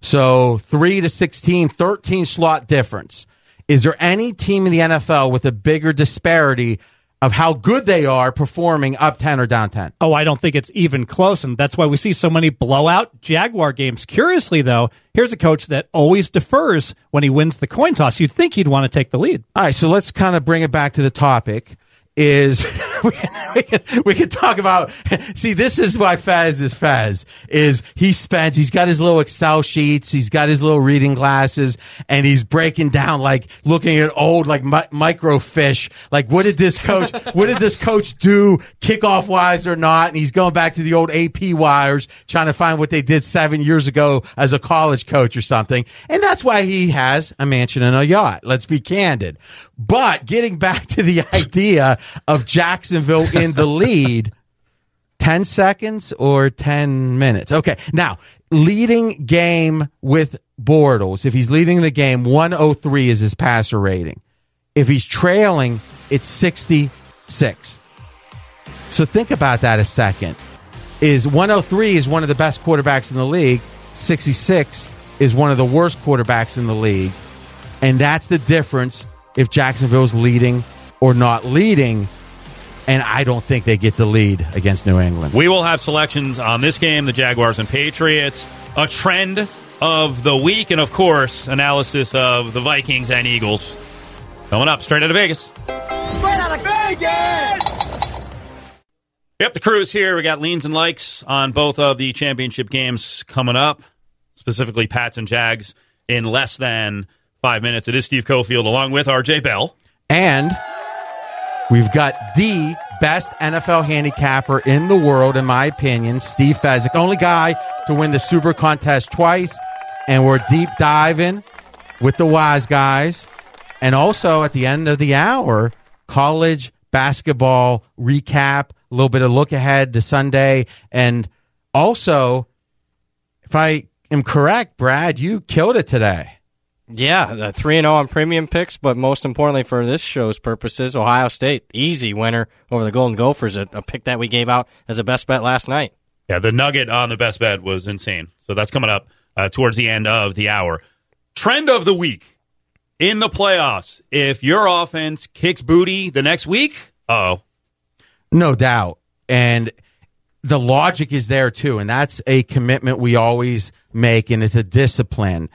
So 3 to 16, 13 slot difference. Is there any team in the NFL with a bigger disparity of how good they are performing up 10 or down 10? Oh, I don't think it's even close, and that's why we see so many blowout Jaguar games. Curiously, though, here's a coach that always defers when he wins the coin toss. You'd think he'd want to take the lead. All right, so let's kind of bring it back to the topic. Is we can, we can, we can talk about? See, this is why Faz is Faz. Is he spends? He's got his little Excel sheets. He's got his little reading glasses, and he's breaking down like looking at old like mi- microfiche. Like, what did this coach? what did this coach do, kickoff wise or not? And he's going back to the old AP wires, trying to find what they did seven years ago as a college coach or something. And that's why he has a mansion and a yacht. Let's be candid. But getting back to the idea of Jacksonville in the lead, 10 seconds or 10 minutes. Okay. Now, leading game with Bortles, if he's leading the game, 103 is his passer rating. If he's trailing, it's 66. So think about that a second. Is 103 is one of the best quarterbacks in the league, 66 is one of the worst quarterbacks in the league. And that's the difference if Jacksonville's leading or not leading. And I don't think they get the lead against New England. We will have selections on this game, the Jaguars and Patriots, a trend of the week, and of course, analysis of the Vikings and Eagles. Coming up straight out of Vegas. Straight out of Vegas! Yep, the crew's here. We got leans and likes on both of the championship games coming up, specifically Pats and Jags in less than five minutes. It is Steve Cofield along with RJ Bell. And we've got the best NFL handicapper in the world, in my opinion, Steve Fezzik, only guy to win the Super Contest twice. And we're deep diving with the wise guys. And also at the end of the hour, college basketball recap, a little bit of look ahead to Sunday. And also, if I am correct, Brad, you killed it today. Yeah, three and zero on premium picks, but most importantly for this show's purposes, Ohio State easy winner over the Golden Gophers, a, a pick that we gave out as a best bet last night. Yeah, the nugget on the best bet was insane. So that's coming up uh, towards the end of the hour. Trend of the week in the playoffs. If your offense kicks booty the next week, oh, No doubt. And the logic is there too. And that's a commitment we always make. And it's a discipline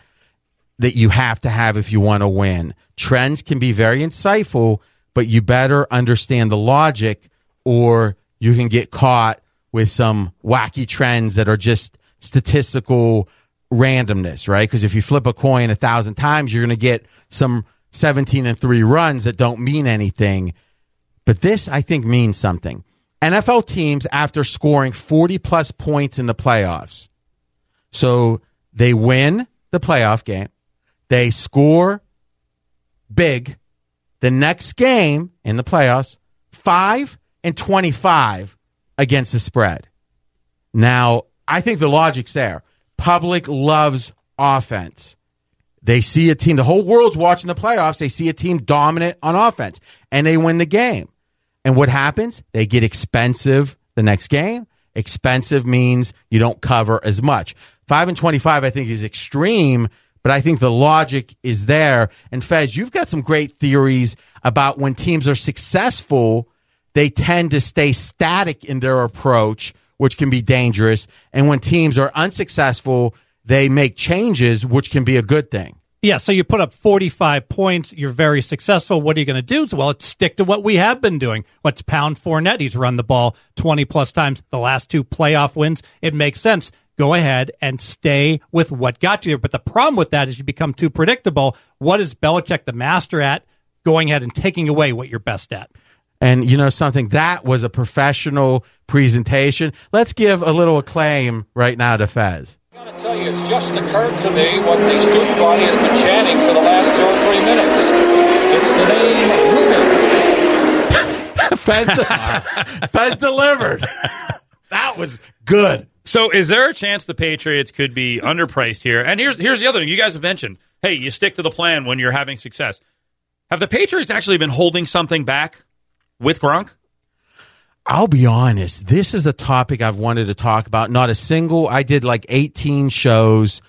that you have to have if you want to win. Trends can be very insightful, but you better understand the logic or you can get caught with some wacky trends that are just statistical randomness, right? Because if you flip a coin a thousand times, you're going to get some 17 and three runs that don't mean anything. But this, I think, means something. NFL teams, after scoring 40 plus points in the playoffs, so they win the playoff game, they score big. The next game in the playoffs, 5 and 25 against the spread. Now, I think the logic's there. Public loves offense. They see a team, the whole world's watching the playoffs. They see a team dominant on offense and they win the game. And what happens? They get expensive the next game. Expensive means you don't cover as much. 5 and 25, I think, is extreme, but I think the logic is there. And Fez, you've got some great theories about when teams are successful, they tend to stay static in their approach, which can be dangerous. And when teams are unsuccessful, they make changes, which can be a good thing. Yeah, so you put up 45 points. You're very successful. What are you going to do? Well, let's stick to what we have been doing. What's pound Fournette? He's run the ball 20 plus times. The last two playoff wins. It makes sense. Go ahead and stay with what got you there. But the problem with that is you become too predictable. What is Belichick the master at? Going ahead and taking away what you're best at. And you know something? That was a professional presentation. Let's give a little acclaim right now to Fez. I gotta tell you, it's just occurred to me what the student body has been chanting for the last two or three minutes. It's the name Rooney. Fez, de- Fez delivered. That was good. So, is there a chance the Patriots could be underpriced here? And here's here's the other thing you guys have mentioned. Hey, you stick to the plan when you're having success. Have the Patriots actually been holding something back with Gronk? I'll be honest. This is a topic I've wanted to talk about. Not a single. I did like 18 shows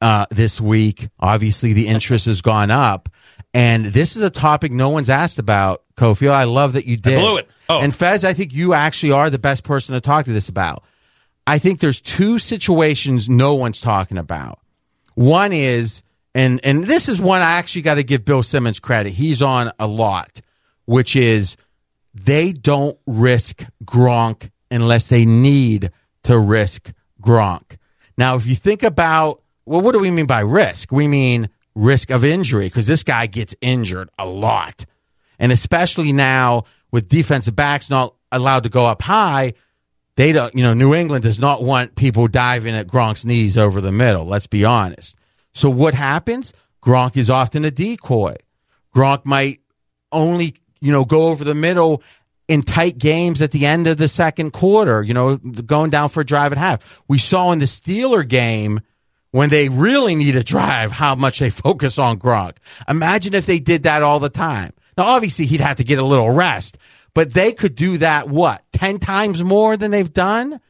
uh, this week. Obviously, the interest has gone up, and this is a topic no one's asked about. Kofi, I love that you did. blew it. Oh. And Fez, I think you actually are the best person to talk to this about. I think there's two situations no one's talking about. One is, and and this is one I actually got to give Bill Simmons credit. He's on a lot, which is they don't risk Gronk unless they need to risk Gronk. Now, if you think about, well, what do we mean by risk? We mean risk of injury because this guy gets injured a lot. And especially now with defensive backs not allowed to go up high, they don't, you know, New England does not want people diving at Gronk's knees over the middle. Let's be honest. So what happens? Gronk is often a decoy. Gronk might only you know, go over the middle in tight games at the end of the second quarter, you know, going down for a drive at half. We saw in the Steeler game when they really need a drive how much they focus on Gronk. Imagine if they did that all the time. Now, obviously, he'd have to get a little rest, but they could do that, what, 10 times more than they've done?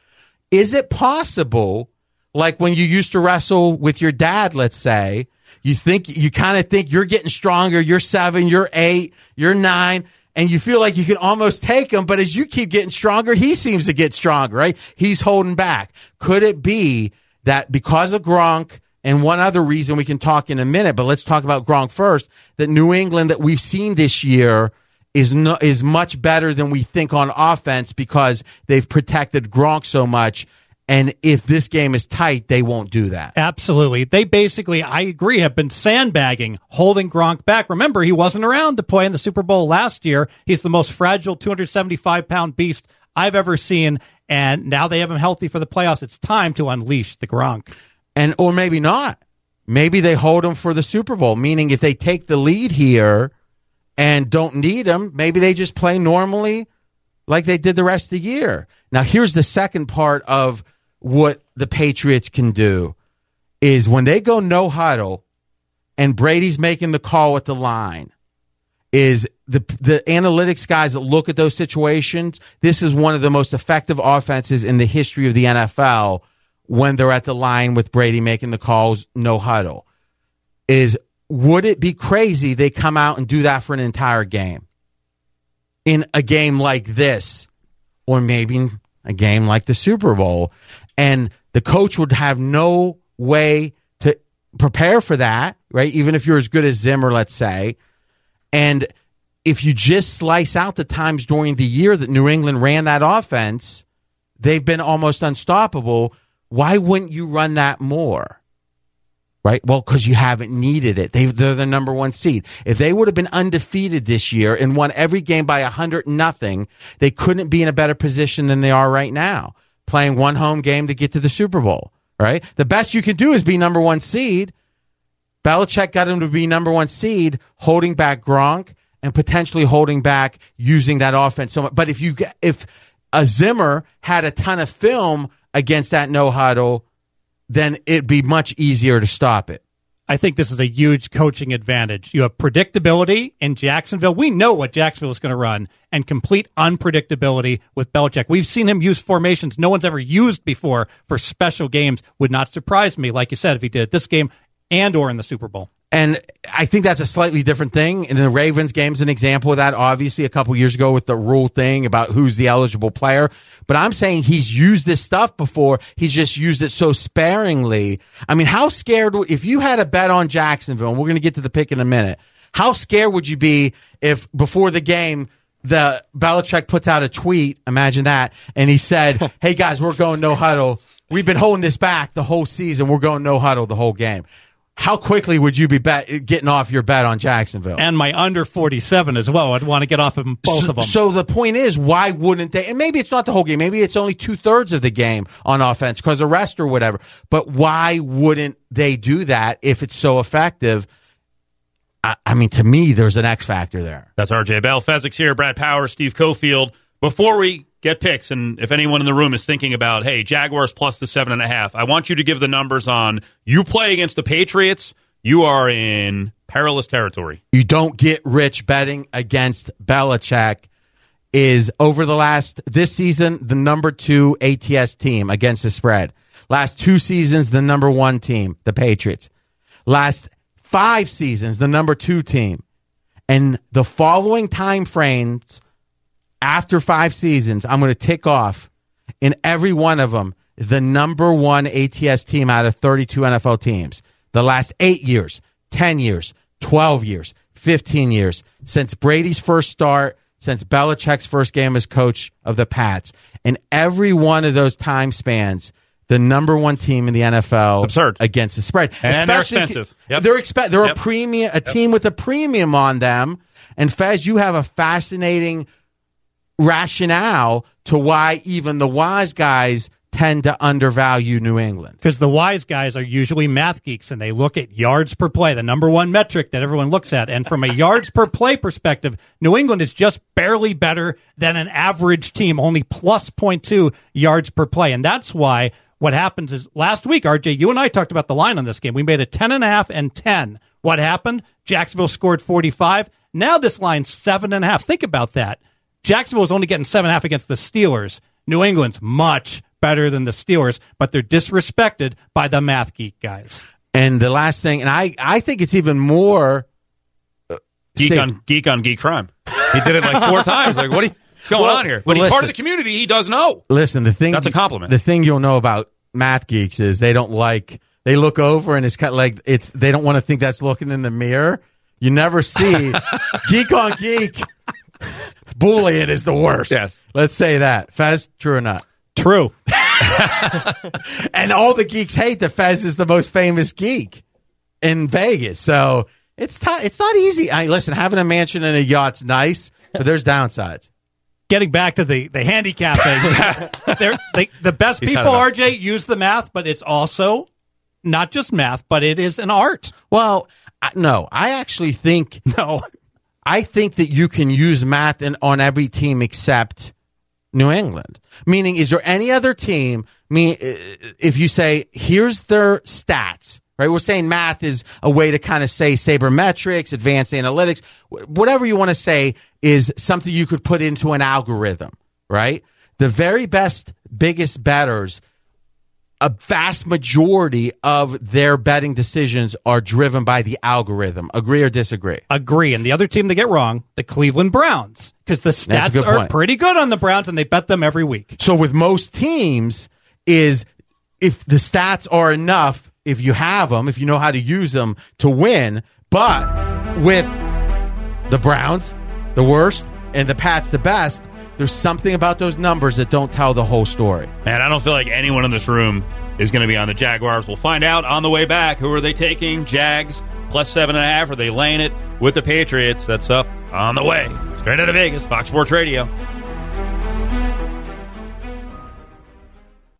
Is it possible, like when you used to wrestle with your dad, let's say, you think you kind of think you're getting stronger. You're seven, you're eight, you're nine, and you feel like you can almost take him. But as you keep getting stronger, he seems to get stronger, right? He's holding back. Could it be that because of Gronk and one other reason we can talk in a minute, but let's talk about Gronk first, that New England that we've seen this year is no, is much better than we think on offense because they've protected Gronk so much and if this game is tight, they won't do that. Absolutely. They basically, I agree, have been sandbagging, holding Gronk back. Remember, he wasn't around to play in the Super Bowl last year. He's the most fragile 275 pound beast I've ever seen. And now they have him healthy for the playoffs. It's time to unleash the Gronk. And, or maybe not. Maybe they hold him for the Super Bowl, meaning if they take the lead here and don't need him, maybe they just play normally like they did the rest of the year. Now, here's the second part of what the Patriots can do is when they go no huddle, and Brady's making the call at the line, is the the analytics guys that look at those situations. This is one of the most effective offenses in the history of the NFL when they're at the line with Brady making the calls, no huddle. Is would it be crazy they come out and do that for an entire game? In a game like this, or maybe a game like the Super Bowl, and the coach would have no way to prepare for that, right? Even if you're as good as Zimmer, let's say. And if you just slice out the times during the year that New England ran that offense, they've been almost unstoppable. Why wouldn't you run that more? Right? Well, because you haven't needed it. They, they're the number one seed. If they would have been undefeated this year and won every game by a hundred nothing, they couldn't be in a better position than they are right now, playing one home game to get to the Super Bowl. Right? The best you can do is be number one seed. Belichick got him to be number one seed, holding back Gronk and potentially holding back using that offense so much. But if you if a Zimmer had a ton of film against that no huddle, then it'd be much easier to stop it. I think this is a huge coaching advantage. You have predictability in Jacksonville. We know what Jacksonville is going to run, and complete unpredictability with Belichick. We've seen him use formations no one's ever used before for special games. Would not surprise me, like you said, if he did this game and or in the Super Bowl. And I think that's a slightly different thing. And the Ravens game's an example of that, obviously, a couple years ago with the rule thing about who's the eligible player. But I'm saying he's used this stuff before. He's just used it so sparingly. I mean, how scared, if you had a bet on Jacksonville, and we're going to get to the pick in a minute, how scared would you be if before the game, the Belichick puts out a tweet, imagine that, and he said, Hey guys, we're going no huddle. We've been holding this back the whole season. We're going no huddle the whole game how quickly would you be bet, getting off your bet on Jacksonville? And my under 47 as well. I'd want to get off of both so, of them. So the point is, why wouldn't they? And maybe it's not the whole game. Maybe it's only two thirds of the game on offense because of rest or whatever. But why wouldn't they do that if it's so effective? I, I mean, to me, there's an X factor there. That's RJ Bell. Fezzik's here, Brad Power, Steve Cofield. Before we get picks, and if anyone in the room is thinking about, hey, Jaguars plus the seven and a half, I want you to give the numbers on you play against the Patriots, you are in perilous territory. You don't get rich betting against Belichick. Is over the last this season the number two ATS team against the spread. Last two seasons, the number one team, the Patriots. Last five seasons, the number two team. And the following time frames after five seasons, I'm going to tick off in every one of them the number one ATS team out of 32 NFL teams. The last eight years, 10 years, 12 years, 15 years, since Brady's first start, since Belichick's first game as coach of the Pats. In every one of those time spans, the number one team in the NFL it's absurd. against the spread. And Especially, they're expensive. Yep. They're expe- They're yep. a premium, a yep. team with a premium on them. And Fez, you have a fascinating rationale to why even the wise guys tend to undervalue New England. Because the wise guys are usually math geeks and they look at yards per play, the number one metric that everyone looks at. And from a yards per play perspective, New England is just barely better than an average team, only plus 0.2 yards per play. And that's why what happens is last week, RJ, you and I talked about the line on this game. We made a 10.5 and 10. What happened? Jacksonville scored 45. Now this line's 7.5. Think about that. Jacksonville was only getting 7.5 against the Steelers. New England's much better than the Steelers, but they're disrespected by the math geek guys. And the last thing, and I, I think it's even more uh, geek on geek on geek crime. He did it like four times. Like, what are you, what's going Well, on here? But well, he's part of the community. He does know. Listen, the thing That's a compliment. The thing you'll know about math geeks is they don't like they look over and it's kind of like it's they don't want to think that's looking in the mirror. You never see geek on geek. Bullying is the worst. Yes. let's say that. Fez, true or not? True. And all the geeks hate that Fez is the most famous geek in Vegas. So it's t- it's not easy. I listen, having a mansion and a yacht's nice, but there's downsides. Getting back to the, the handicapping, they're, they, the best He's people. RJ, use the math, but it's also not just math, but it is an art. Well, I, no, I actually think No. I think that you can use math in, on every team except New England. Meaning, is there any other team? Me, uh, if you say here's their stats, right? right? We're saying math is a way to kind of say sabermetrics, advanced analytics, whatever you want to say is something you could put into an algorithm, right? The very best, biggest bettors a vast majority of their betting decisions are driven by the algorithm. Agree or disagree? Agree. And the other team they get wrong, the Cleveland Browns, because the stats are point. pretty good on the Browns, and they bet them every week. So with most teams, is if the stats are enough, if you have them, if you know how to use them to win. But with the Browns, the worst, and the Pats, the best, there's something about those numbers that don't tell the whole story. Man, I don't feel like anyone in this room is going to be on the Jaguars. We'll find out on the way back. Who are they taking? Jags plus seven and a half. Are they laying it with the Patriots? That's up on the way. Straight out of Vegas, Fox Sports Radio.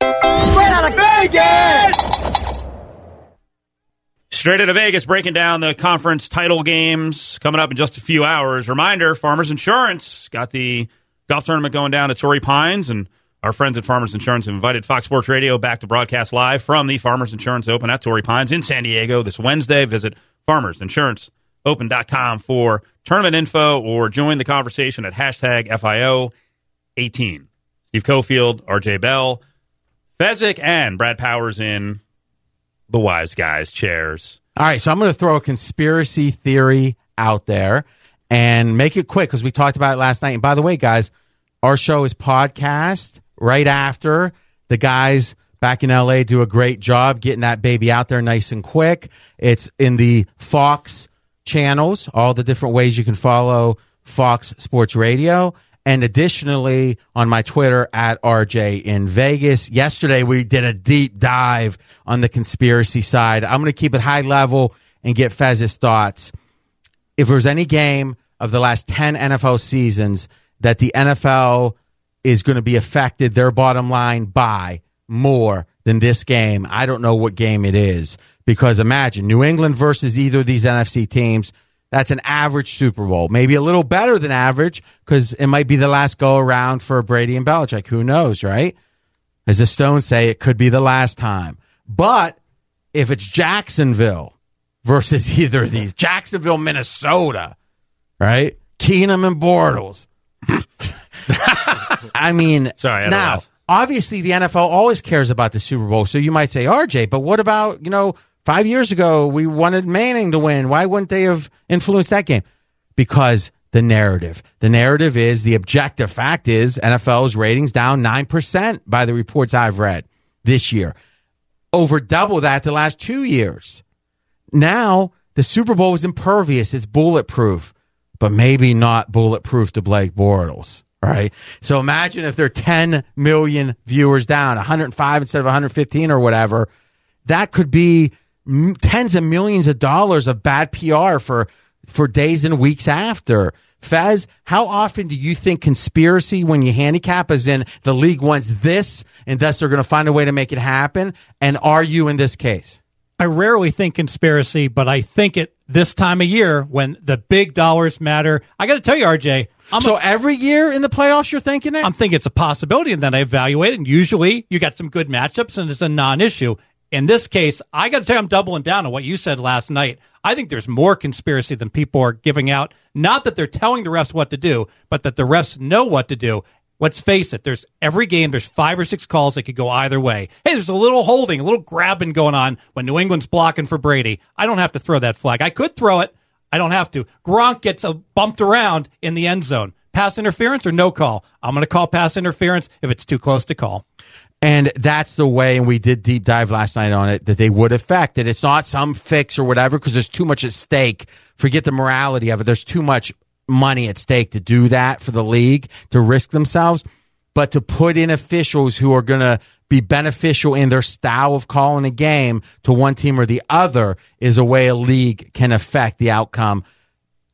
Straight out of Vegas! Straight out of Vegas, breaking down the conference title games coming up in just a few hours. Reminder Farmers Insurance got the golf tournament going down at Torrey Pines, and our friends at Farmers Insurance have invited Fox Sports Radio back to broadcast live from the Farmers Insurance Open at Torrey Pines in San Diego this Wednesday. Visit farmersinsuranceopen.com for tournament info or join the conversation at hashtag FIO18. Steve Cofield, RJ Bell, Fezzik, and Brad Powers in the Wise Guys chairs. All right, so I'm going to throw a conspiracy theory out there and make it quick because we talked about it last night. And by the way, guys, our show is podcast right after the guys back in LA do a great job getting that baby out there nice and quick. It's in the Fox channels, all the different ways you can follow Fox Sports Radio. And additionally, on my Twitter at RJ in Vegas. Yesterday, we did a deep dive on the conspiracy side. I'm going to keep it high level and get Fez's thoughts. If there's any game of the last 10 NFL seasons that the NFL is going to be affected, their bottom line by more than this game, I don't know what game it is. Because imagine New England versus either of these NFC teams. That's an average Super Bowl, maybe a little better than average because it might be the last go around for Brady and Belichick. Who knows, right? As the Stones say, it could be the last time. But if it's Jacksonville versus either of these, Jacksonville, Minnesota, right? Keenum and Bortles. I mean, Sorry, I now obviously the NFL always cares about the Super Bowl. So you might say, RJ, but what about, you know, five years ago we wanted Manning to win. Why wouldn't they have influenced that game? Because the narrative. The narrative is the objective fact is NFL's ratings down 9% by the reports I've read this year. Over double that the last two years. Now the Super Bowl is impervious. It's bulletproof, but maybe not bulletproof to Blake Bortles. Right. So imagine if there are 10 million viewers down, 105 instead of 115 or whatever. That could be tens of millions of dollars of bad PR for, for days and weeks after. Fez, how often do you think conspiracy when you handicap is in the league wants this and thus they're going to find a way to make it happen? And are you in this case? I rarely think conspiracy, but I think it this time of year when the big dollars matter. I got to tell you, RJ. I'm so every year in the playoffs, you're thinking it? I'm thinking it's a possibility, and then I evaluate it. And usually, you got some good matchups, and it's a non-issue. In this case, I got to tell you, I'm doubling down on what you said last night. I think there's more conspiracy than people are giving out. Not that they're telling the refs what to do, but that the refs know what to do. Let's face it, there's every game, there's five or six calls that could go either way. Hey, there's a little holding, a little grabbing going on when New England's blocking for Brady. I don't have to throw that flag. I could throw it. I don't have to. Gronk gets uh, bumped around in the end zone. Pass interference or no call? I'm going to call pass interference if it's too close to call. And that's the way, and we did deep dive last night on it, that they would affect it. It's not some fix or whatever, because there's too much at stake. Forget the morality of it. There's too much money at stake to do that for the league, to risk themselves. But to put in officials who are going to be beneficial in their style of calling a game to one team or the other is a way a league can affect the outcome.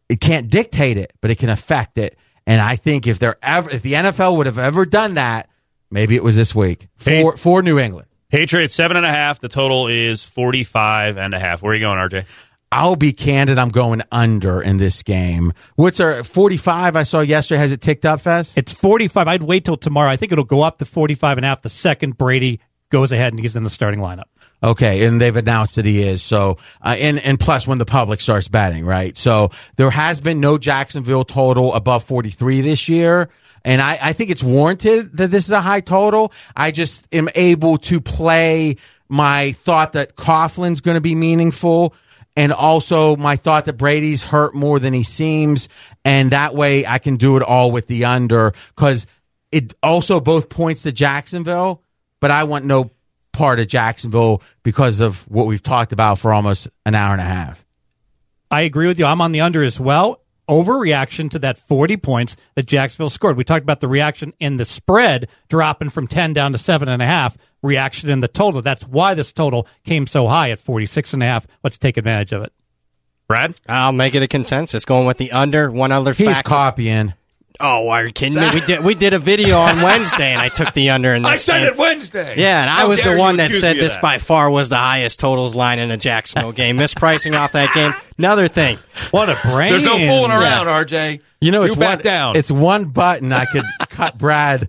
It can't dictate it, but it can affect it. And I think if they're ever, if the NFL would have ever done that, maybe it was this week for, for New England. Patriots seven and a half. The total is forty five and a half. Where are you going, RJ? I'll be candid. I'm going under in this game. What's our 45? I saw yesterday. Has it ticked up, Fez? It's 45. I'd wait till tomorrow. I think it'll go up to 45 and a half the second Brady goes ahead and he's in the starting lineup. Okay, and they've announced that he is. So, uh, and and plus when the public starts betting, right? So there has been no Jacksonville total above 43 this year. And I, I think it's warranted that this is a high total. I just am able to play my thought that Coughlin's going to be meaningful and also my thought that Brady's hurt more than he seems. And that way I can do it all with the under because it also both points to Jacksonville, but I want no part of Jacksonville because of what we've talked about for almost an hour and a half. I agree with you. I'm on the under as well. Overreaction to that 40 points that Jacksonville scored. We talked about the reaction in the spread dropping from 10 down to seven and a half. Reaction in the total. That's why this total came so high at 46 and a half. Let's take advantage of it. Brad? I'll make it a consensus. Going with the under. One other He's factor. copying. Oh, are you kidding me? We did we did a video on Wednesday, and I took the under in this. I said game. it Wednesday. Yeah, and I How was the one that said this that. by far was the highest totals line in a Jacksonville game. Mispricing off that game. Another thing. What a brain! There's no fooling Yeah. around, RJ. You know, it's back one, down. It's one button. I could cut Brad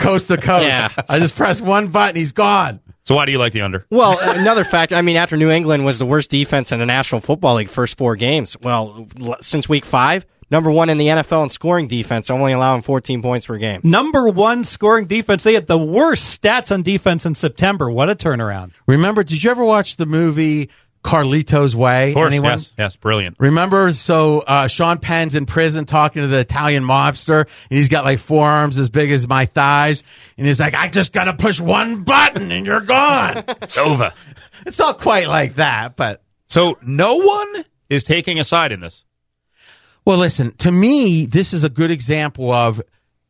coast to coast. Yeah. I just press one button. He's gone. So why do you like the under? Well, another fact. I mean, after New England was the worst defense in the National Football League first four games. Well, since week five, number one in the NFL in scoring defense, only allowing 14 points per game. Number one scoring defense. They had the worst stats on defense in September. What a turnaround. Remember, did you ever watch the movie Carlito's Way? Of course, Anyone? yes, yes, brilliant. Remember, so uh, Sean Penn's in prison talking to the Italian mobster, and he's got like forearms as big as my thighs, and he's like, "I just got to push one button, and you're gone." It's over. it's not quite like that, but So no one is taking a side in this. Well, listen. To me, this is a good example of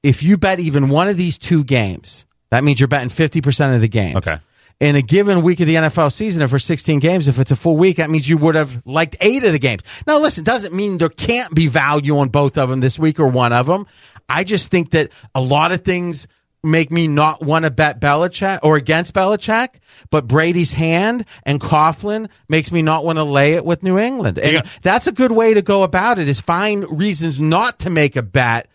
if you bet even one of these two games, that means you're betting fifty percent of the games. Okay. In a given week of the NFL season, if for 16 games, if it's a full week, that means you would have liked eight of the games. Now, listen, doesn't mean there can't be value on both of them this week or one of them. I just think that a lot of things make me not want to bet Belichick or against Belichick, but Brady's hand and Coughlin makes me not want to lay it with New England. And Yeah. that's a good way to go about it is find reasons not to make a bet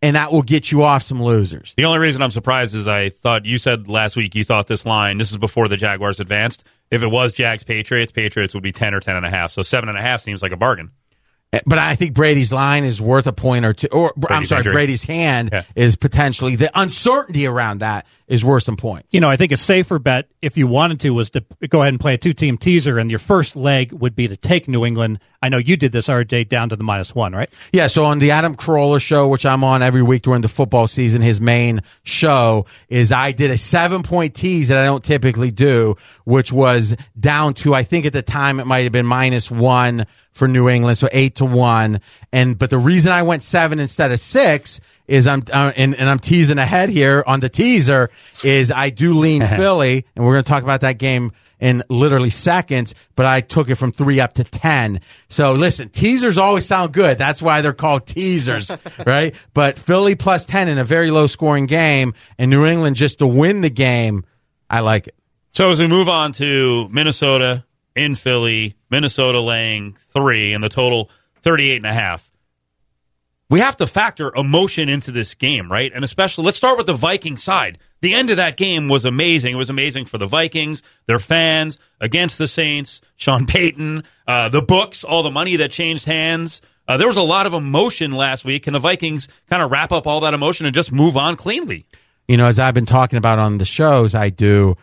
and that will get you off some losers. The only reason I'm surprised is I thought you said last week you thought this line, this is before the Jaguars advanced. If it was Jags Patriots, Patriots would be 10 or 10 and a half. So seven and a half seems like a bargain. Eh, but I think Brady's line is worth a point or two. Or I'm sorry, injury. Brady's hand Yeah. is potentially the uncertainty around that is worth some points. You know, I think a safer bet, if you wanted to, was to go ahead and play a two team teaser, and your first leg would be to take New England. I know you did this, RJ, down to the minus one, right? Yeah, so on the Adam Carolla show, which I'm on every week during the football season, his main show is I did a seven point tease that I don't typically do, which was down to I think at the time it might have been minus one for New England, so eight to one. And but the reason I went seven instead of six is I'm uh, and, and I'm teasing ahead here on the teaser is I do lean Philly, and we're going to talk about that game in literally seconds, but I took it from three up to 10. So listen, teasers always sound good. That's why they're called teasers, right? But Philly plus 10 in a very low scoring game and New England just to win the game. I like it. So as we move on to Minnesota in Philly, Minnesota laying three and the total 38 and a half. We have to factor emotion into this game, right? And especially, let's start with the Viking side. The end of that game was amazing. It was amazing for the Vikings, their fans, against the Saints, Sean Payton, uh, the books, all the money that changed hands. Uh, there was a lot of emotion last week. Can the Vikings kind of wrap up all that emotion and just move on cleanly? You know, as I've been talking about on the shows I do,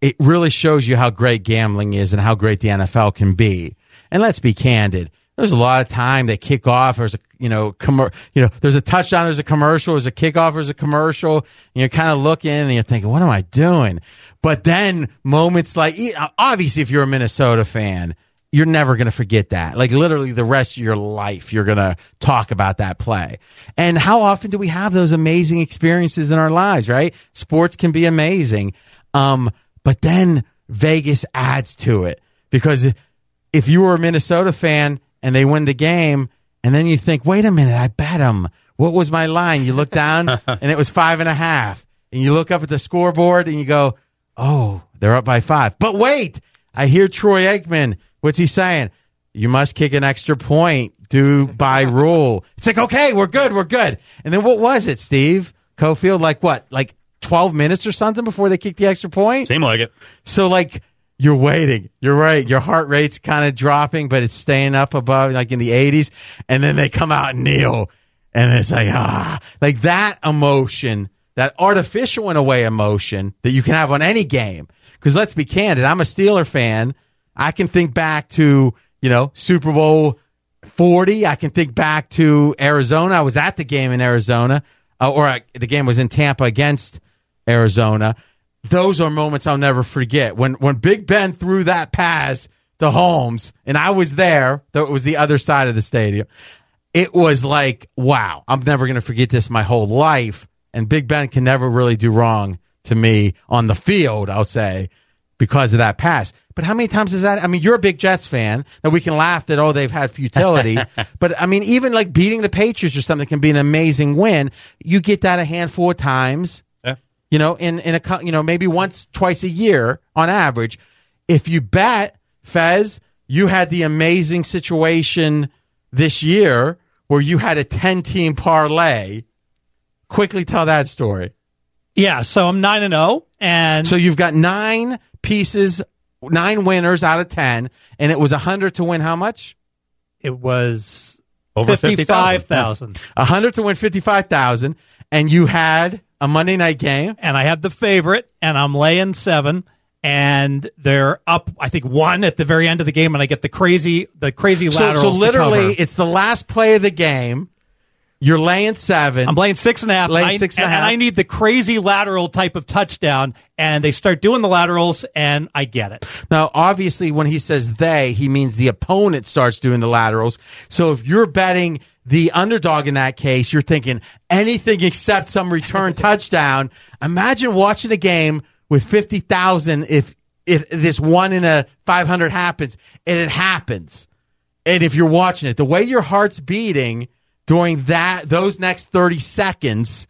it really shows you how great gambling is and how great the NFL can be. And let's be candid. There's a lot of time that kickoff, there's a, you know, commer- you know, there's a touchdown, there's a commercial, there's a kickoff, there's a commercial, and you're kind of looking and you're thinking, what am I doing? But then moments like, obviously, if you're a Minnesota fan, you're never going to forget that. Like literally the rest of your life, you're going to talk about that play. And how often do we have those amazing experiences in our lives, right? Sports can be amazing. Um, but then Vegas adds to it because if you were a Minnesota fan and they win the game and then you think, wait a minute, I bet them. What was my line? You look down and it was five and a half and you look up at the scoreboard and you go, oh, they're up by five. But wait, I hear Troy Aikman. What's he saying? You must kick an extra point, do by rule. It's like, okay, we're good, we're good. And then what was it, Steve? Cofield, like what? Like 12 minutes or something before they kick the extra point? Seemed like it. So, like, you're waiting. You're right. Your heart rate's kind of dropping, but it's staying up above, like in the 80s. And then they come out and kneel. And it's like, ah, like that emotion, that artificial in a way emotion that you can have on any game. Because let's be candid, I'm a Steeler fan. I can think back to, you know, Super Bowl 40. I can think back to Arizona. I was at the game in Arizona, uh, or I, the game was in Tampa against Arizona. Those are moments I'll never forget. When when Big Ben threw that pass to Holmes, and I was there, though it was the other side of the stadium. It was like, wow, I'm never going to forget this my whole life. And Big Ben can never really do wrong to me on the field, I'll say, because of that pass. But how many times is that? I mean, you're a big Jets fan. Now we can laugh that, oh, they've had futility. but I mean, even like beating the Patriots or something can be an amazing win. You get that a handful of times. You know, in, in a, you know, maybe once, twice a year on average. If you bet, Fez, you had the amazing situation this year where you had a 10 team parlay. Quickly tell that story. Yeah, so I'm nine and zero, and So you've got nine pieces, nine winners out of 10, and it was a 100 to win how much? it was Over fifty-five thousand, 100 to win 55,000, and you had a Monday night game. and I have the favorite, and I'm laying seven, and they're up. I think one at the very end of the game, and I get the crazy, the crazy So, laterals. so literally, it's the last play of the game. You're laying seven. I'm laying six and a half. Laying I- six and a and. I need the crazy lateral type of touchdown, and they start doing the laterals, and I get it. Now, obviously, when he says they, he means the opponent starts doing the laterals. So if you're betting the underdog in that case, you're thinking anything except some return touchdown. Imagine watching a game with 50,000 if, if this one in a 500 happens and it happens. And if you're watching it, the way your heart's beating during that, those next 30 seconds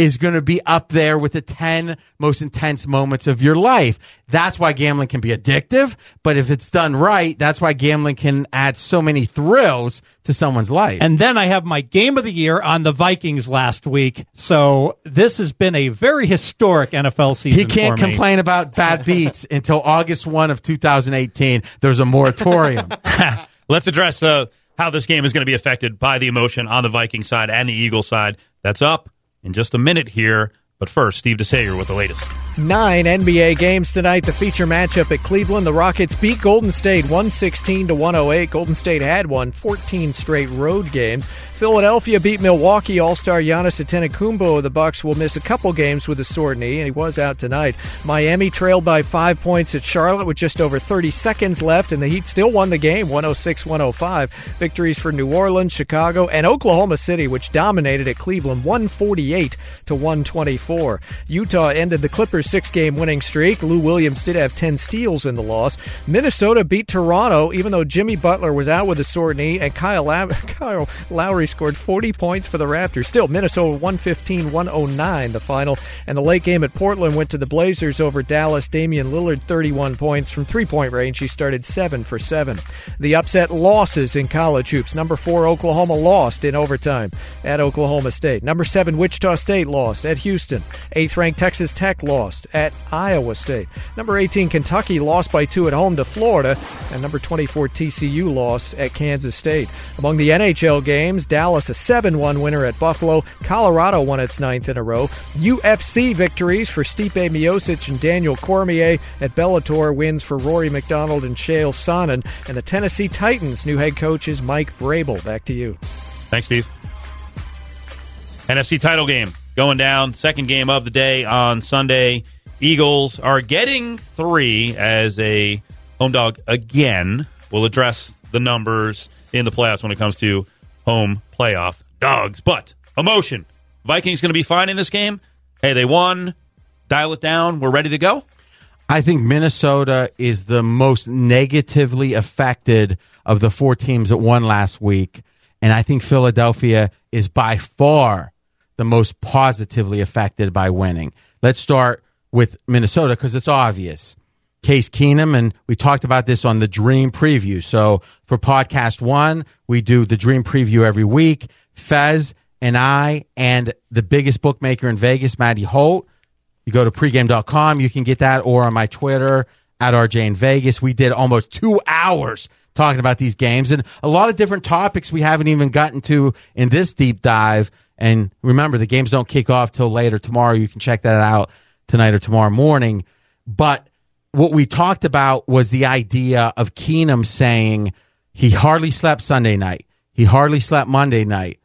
is going to be up there with the 10 most intense moments of your life. That's why gambling can be addictive. But if it's done right, that's why gambling can add so many thrills to someone's life. And then I have my game of the year on the Vikings last week. So this has been a very historic NFL season. he can't for me. complain about bad beats until August 1 of 2018. There's a moratorium. Let's address uh, how this game is going to be affected by the emotion on the Viking side and the Eagle side. That's up in just a minute here. But first, Steve DeSayer with the latest. Nine NBA games tonight. The feature matchup at Cleveland. The Rockets beat Golden State 116 to 108. Golden State had won 14 straight road games. Philadelphia beat Milwaukee. All-star Giannis Antetokounmpo of the Bucks will miss a couple games with a sore knee, and he was out tonight. Miami trailed by five points at Charlotte with just over 30 seconds left, and the Heat still won the game 106-105. Victories for New Orleans, Chicago, and Oklahoma City, which dominated at Cleveland 148 to 124. Utah ended the Clippers' six-game winning streak. Lou Williams did have 10 steals in the loss. Minnesota beat Toronto, even though Jimmy Butler was out with a sore knee, and Kyle, Kyle Lowry scored 40 points for the Raptors. Still, Minnesota 115 109 the final. And the late game at Portland went to the Blazers over Dallas. Damian Lillard 31 points from three point range. He started 7 for 7. The upset losses in college hoops. Number 4, Oklahoma lost in overtime at Oklahoma State. Number 7, Wichita State lost at Houston. 8th ranked Texas Tech lost at Iowa State. Number 18, Kentucky lost by 2 at home to Florida. And number 24, TCU lost at Kansas State. Among the NHL games, Dallas a 7 1 winner at Buffalo. Colorado won its ninth in a row. UFC victories for Stipe Miocic and Daniel Cormier at Bellator. Wins for Rory MacDonald and Chael Sonnen. And the Tennessee Titans' new head coach is Mike Vrabel. Back to you. Thanks, Steve. NFC title game going down. Second game of the day on Sunday. Eagles are getting three as a home dog again. We'll address the numbers in the playoffs when it comes to home playoff dogs. But emotion. Vikings going to be fine in this game. Hey, they won. Dial it down. We're ready to go. I think Minnesota is the most negatively affected of the four teams that won last week. And I think Philadelphia is by far the most positively affected by winning. Let's start with Minnesota because it's obvious. Case Keenum, and we talked about this on the Dream Preview. So for podcast one, we do the Dream Preview every week. Fez and I and the biggest bookmaker in Vegas, Maddie Holt. You go to pregame.com, you can get that, or on my Twitter at RJ in Vegas. We did almost two hours talking about these games and a lot of different topics we haven't even gotten to in this deep dive. And remember, the games don't kick off till later tomorrow. You can check that out tonight or tomorrow morning. But what we talked about was the idea of Keenum saying he hardly slept Sunday night. He hardly slept Monday night.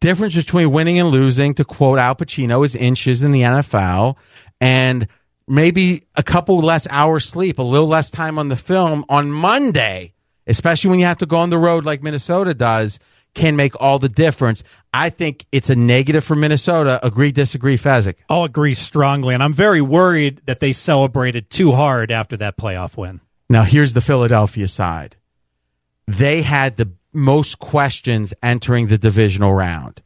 Difference between winning and losing, to quote Al Pacino, is inches in the NFL. And maybe a couple less hours sleep, a little less time on the film on Monday, especially when you have to go on the road like Minnesota does, can make all the difference. I think it's a negative for Minnesota. Agree, disagree, Fezzik. I'll agree strongly, and I'm very worried that they celebrated too hard after that playoff win. Now, here's the Philadelphia side. They had the most questions entering the divisional round.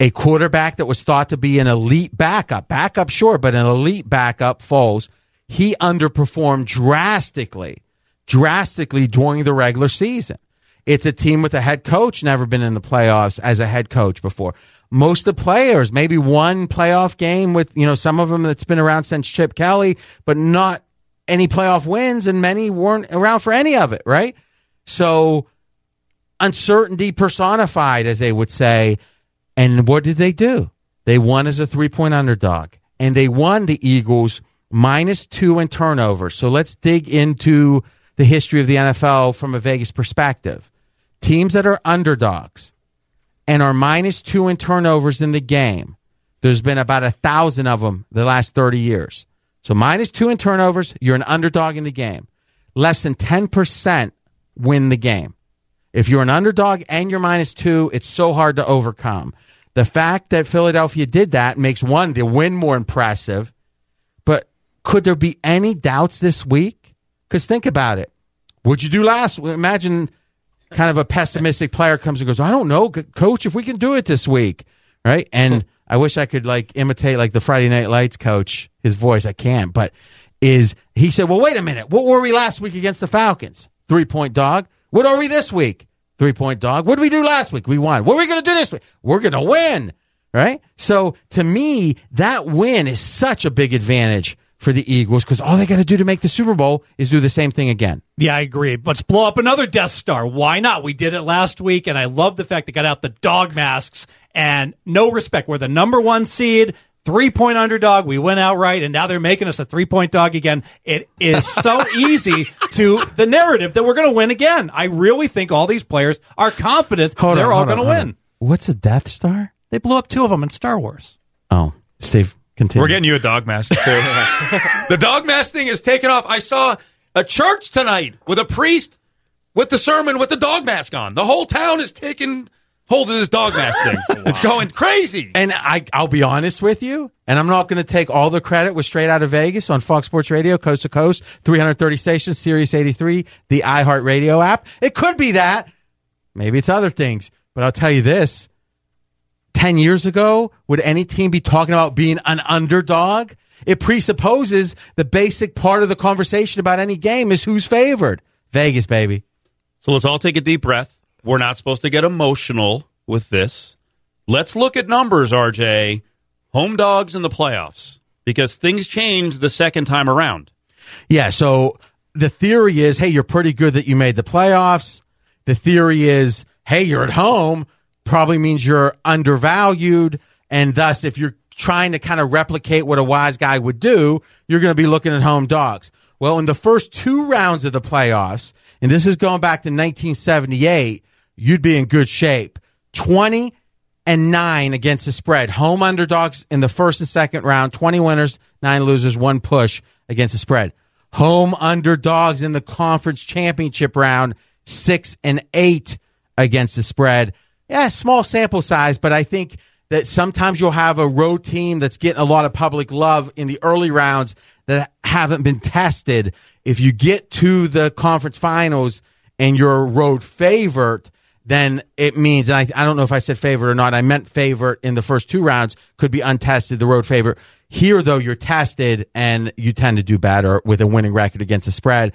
A quarterback that was thought to be an elite backup, backup sure, but an elite backup, Foles, he underperformed drastically, drastically during the regular season. It's a team with a head coach, never been in the playoffs as a head coach before. Most of the players, maybe one playoff game with, you know, some of them that's been around since Chip Kelly, but not any playoff wins, and many weren't around for any of it, right? So uncertainty personified, as they would say. And what did they do? They won as a three point underdog, and they won the Eagles minus two in turnovers. So let's dig into the history of the NFL from a Vegas perspective. Teams that are underdogs and are minus two in turnovers in the game, there's been about a thousand of them the last 30 years. So minus two in turnovers, you're an underdog in the game. Less than 10% win the game. If you're an underdog and you're minus two, it's so hard to overcome. The fact that Philadelphia did that makes one, the win more impressive. But could there be any doubts this week? Because think about it. What'd you do last? Imagine kind of a pessimistic player comes and goes, I don't know, coach, if we can do it this week. Right. And I wish I could like imitate like the Friday Night Lights coach, his voice. I can't. But is he said, well, wait a minute. What were we last week against the Falcons? Three point dog. What are we this week? Three point dog. What did we do last week? We won. What are we going to do this week? We're going to win. Right. So to me, that win is such a big advantage for the Eagles because all they got to do to make the Super Bowl is do the same thing again. Yeah, I agree. Let's blow up another Death Star. Why not? We did it last week, and I love the fact they got out the dog masks and no respect. We're the number one seed, three point underdog. We went outright, and now they're making us a three point dog again. It is so easy to the narrative that we're going to win again. I really think all these players are confident Hold they're on, all going to win. on. What's a Death Star? They blew up two of them in Star Wars. Oh, Steve, continue. We're getting you a dog mask too. the dog mask thing is taken off. I saw a church tonight with a priest with the sermon with the dog mask on. The whole town is taking hold of this dog mask thing. It's going crazy. And I, I'll be honest with you, and I'm not going to take all the credit with Straight Out of Vegas on Fox Sports Radio, coast to coast, 330 stations, Sirius 83, the iHeartRadio app. It could be that. Maybe it's other things. But I'll tell you this 10 years ago, would any team be talking about being an underdog? It presupposes the basic part of the conversation about any game is who's favored. Vegas, baby. So let's all take a deep breath. We're not supposed to get emotional with this. Let's look at numbers, RJ. Home dogs in the playoffs because things change the second time around. Yeah, so the theory is, hey, you're pretty good that you made the playoffs. The theory is, hey, you're at home, probably means you're undervalued. And thus, if you're trying to kind of replicate what a wise guy would do, you're going to be looking at home dogs. Well, in the first two rounds of the playoffs, and this is going back to 1978, you'd be in good shape. 20 and 9 against the spread. Home underdogs in the first and second round, 20 winners, 9 losers, 1 push against the spread. Home underdogs in the conference championship round, 6 and 8 against the spread. Yeah, small sample size, but I think that sometimes you'll have a road team that's getting a lot of public love in the early rounds that haven't been tested. If you get to the conference finals and you're a road favorite, then it means, and I, I don't know if I said favorite or not, I meant favorite in the first two rounds, could be untested, the road favorite. Here, though, you're tested and you tend to do better with a winning record against the spread.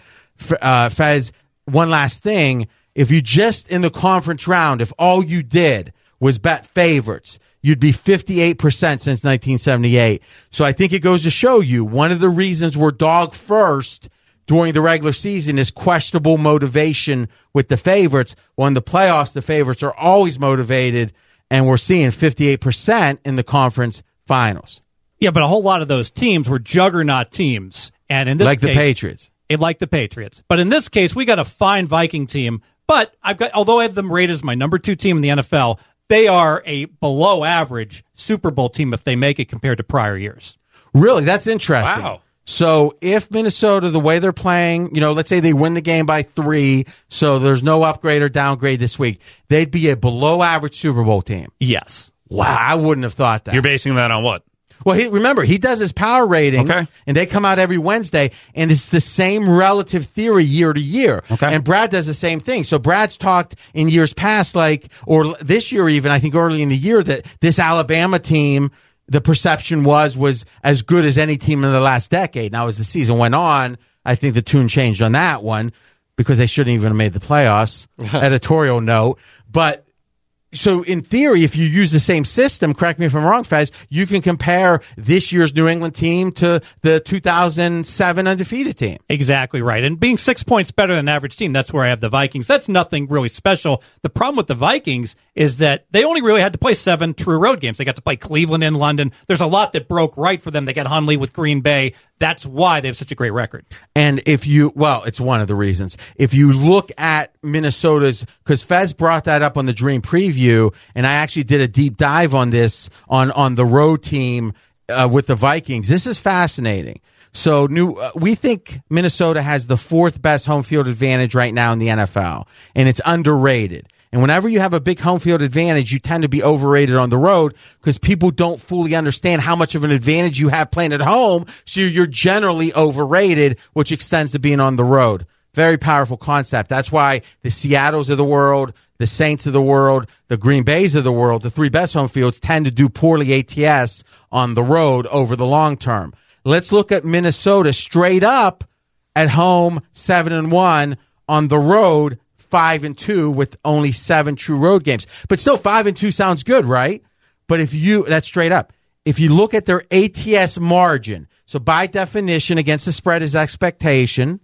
Uh, Fez, one last thing. If you just in the conference round, if all you did was bet favorites, you'd be 58% since 1978. So I think it goes to show you one of the reasons we're dog first during the regular season is questionable motivation with the favorites. Well, in the playoffs, the favorites are always motivated, and we're seeing 58% in the conference finals. Yeah, but a whole lot of those teams were juggernaut teams. And in this like the Patriots. It like the Patriots. But in this case, we got a fine Viking team. But I've got, although I have them rated as my number two team in the NFL, they are a below average Super Bowl team if they make it compared to prior years. Really, that's interesting. Wow. So if Minnesota, the way they're playing, you know, let's say they win the game by three, so there's no upgrade or downgrade this week, they'd be a below average Super Bowl team. Yes. Wow, I wouldn't have thought that. You're basing that on what? Well, he, remember, he does his power ratings, Okay. and they come out every Wednesday, and it's the same relative theory year to year. Okay. And Brad does the same thing. So Brad's talked in years past, like, or this year even, I think early in the year, that this Alabama team, the perception was, was as good as any team in the last decade. Now, as the season went on, I think the tune changed on that one because they shouldn't even have made the playoffs. Editorial note. But so in theory, if you use the same system, correct me if I'm wrong, Fez, you can compare this year's New England team to the 2007 undefeated team. Exactly right. And being six points better than average team, that's where I have the Vikings. That's nothing really special. The problem with the Vikings is that they only really had to play seven true road games. They got to play Cleveland and London. There's a lot that broke right for them. They got Hundley with Green Bay. That's why they have such a great record. And if you, well, it's one of the reasons. If you look at Minnesota's, because Fez brought that up on the Dream Preview, and I actually did a deep dive on this on on the road team uh, with the Vikings. This is fascinating. So new, uh, we think Minnesota has the fourth best home field advantage right now in the NFL, and it's underrated. And whenever you have a big home field advantage, you tend to be overrated on the road because people don't fully understand how much of an advantage you have playing at home. So you're generally overrated, which extends to being on the road. Very powerful concept. That's why the Seattles of the world, the Saints of the world, the Green Bays of the world, the three best home fields tend to do poorly ATS on the road over the long term. Let's look at Minnesota straight up at home, seven and one on the road, five and two with only seven true road games. But still, five and two sounds good, right? But if you, that's straight up. If you look at their ATS margin, so by definition, against the spread is expectation.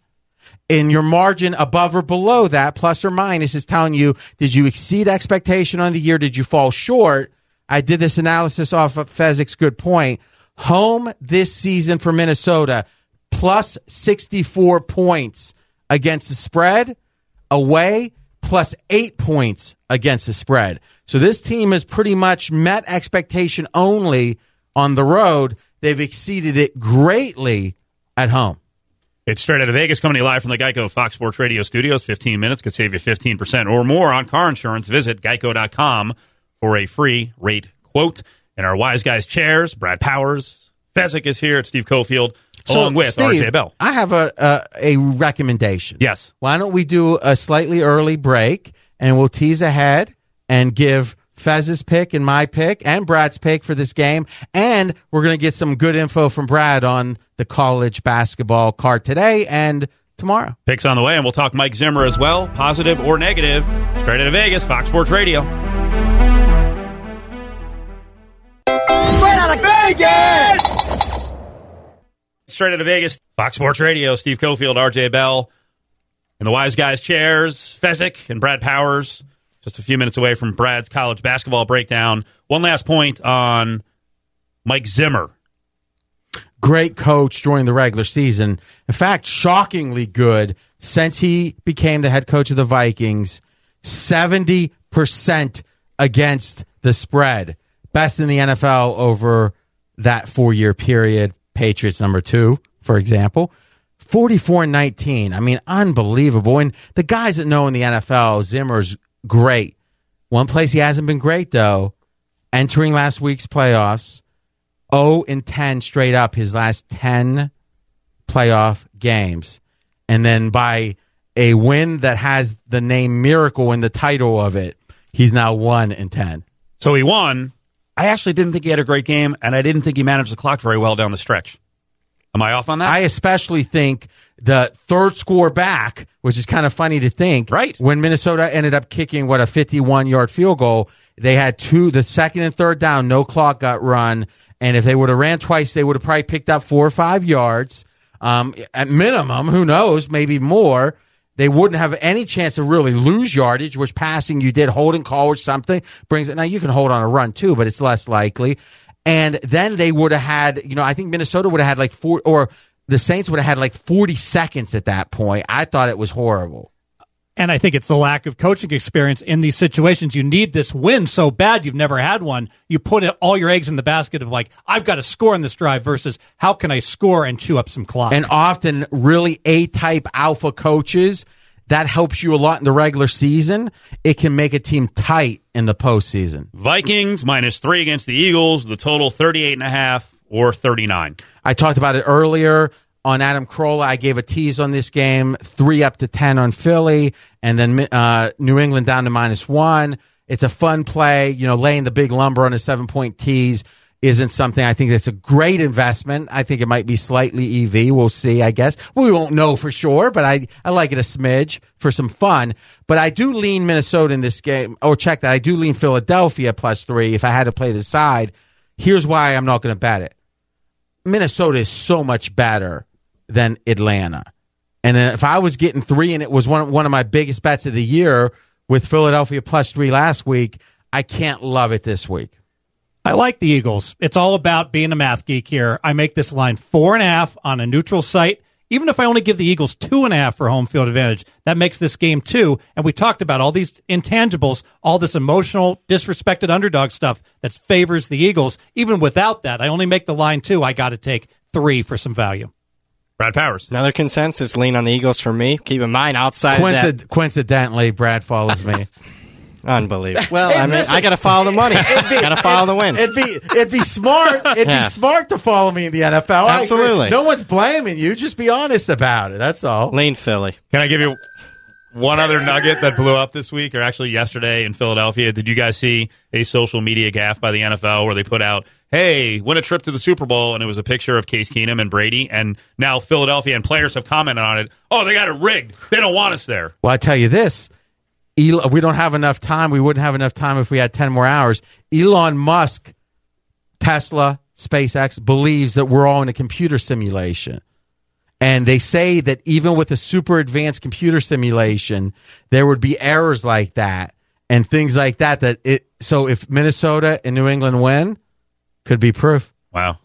In your margin above or below that, plus or minus, is telling you did you exceed expectation on the year? Did you fall short? I did this analysis off of Fezzik's good point. Home this season for Minnesota, plus 64 points against the spread. Away, plus eight points against the spread. So this team has pretty much met expectation only on the road. They've exceeded it greatly at home. It's straight out of Vegas, coming live from the Geico Fox Sports Radio studios. 15 minutes could save you 15% or more on car insurance. Visit geico.com for a free rate quote. And our wise guys chairs, Brad Powers, Fezzik is here at Steve Cofield, along with Steve, RJ Bell. I have a, a a recommendation. Yes. Why don't we do a slightly early break and we'll tease ahead and give Fez's pick and my pick and Brad's pick for this game. And we're going to get some good info from Brad on the college basketball card today and tomorrow. Picks on the way, and we'll talk Mike Zimmer as well, positive or negative. Straight out of Vegas, Fox Sports Radio. Straight out of Vegas! Straight out of Vegas, Fox Sports Radio, Steve Cofield, RJ Bell, and the Wise Guys chairs, Fezzik and Brad Powers. Just a few minutes away from Brad's college basketball breakdown. One last point on Mike Zimmer. Great coach during the regular season. In fact, shockingly good since he became the head coach of the Vikings. 70% against the spread. Best in the NFL over that four year period. Patriots number two, for example. 44 19. I mean, unbelievable. And the guys that know in the NFL, Zimmer's great. One place he hasn't been great, though, entering last week's playoffs, 0 and 10 straight up his last 10 playoff games. And then by a win that has the name Miracle in the title of it, he's now 1 and 10. So he won. I actually didn't think he had a great game, and I didn't think he managed the clock very well down the stretch. Am I off on that? I especially think the third score back, which is kind of funny to think. Right. When Minnesota ended up kicking, what, a 51 yard field goal, they had two, the second and third down, no clock got run. And if they would have ran twice, they would have probably picked up four or five yards. Um, at minimum, who knows, maybe more. They wouldn't have any chance to really lose yardage, which passing you did holding call or something brings it. Now you can hold on a run too, but it's less likely. And then they would have had, you know, I think Minnesota would have had like four, or the Saints would have had like 40 seconds at that point. I thought it was horrible. And I think it's the lack of coaching experience in these situations. You need this win so bad you've never had one. You put it, all your eggs in the basket of like, I've got to score in this drive versus how can I score and chew up some clock. And often, really A type alpha coaches, that helps you a lot in the regular season. It can make a team tight in the postseason. Vikings minus three against the Eagles. The total 38 and a half or 39. I talked about it earlier on Adam Carolla. I gave a tease on this game, three up to 10 on Philly, and then uh, New England down to minus one. It's a fun play. You know, laying the big lumber on a seven point tease isn't something I think that's a great investment. I think it might be slightly EV. We'll see, I guess. We won't know for sure, but I, I like it a smidge for some fun. But I do lean Minnesota in this game. Oh, check that. I do lean Philadelphia plus three if I had to play the side. Here's why I'm not going to bet it. Minnesota is so much better than Atlanta. And if I was getting three and it was one, one of my biggest bets of the year with Philadelphia plus three last week, I can't love it this week. I like the Eagles. It's all about being a math geek here. I make this line four and a half on a neutral site. Even if I only give the Eagles two and a half for home field advantage, that makes this game two. And we talked about all these intangibles, all this emotional, disrespected underdog stuff that favors the Eagles. Even without that, I only make the line two. I got to take three for some value. Brad Powers. Another consensus lean on the Eagles for me. Keep in mind, outside Coincid- that, coincidentally, Brad follows me. unbelievable. Well, Hey, I mean, listen, I got to follow the money. it'd be- got to follow the win. It'd be it'd be smart. It'd Yeah. be smart to follow me in the NFL. Absolutely. No one's blaming you. Just be honest about it. That's all. Lean Philly. Can I give you one other nugget that blew up this week, or actually yesterday in Philadelphia? Did you guys see a social media gaffe by the NFL where they put out, "Hey, win a trip to the Super Bowl," and it was a picture of Case Keenum and Brady, and now Philadelphia and players have commented on it. Oh, they got it rigged. They don't want us there. Well, I tell you this. Elon, we don't have enough time. We wouldn't have enough time if we had 10 more hours. Elon Musk, Tesla, SpaceX believes that we're all in a computer simulation. And they say that even with a super advanced computer simulation, there would be errors like that and things like that. That it so if Minnesota and New England win, could be proof. Wow,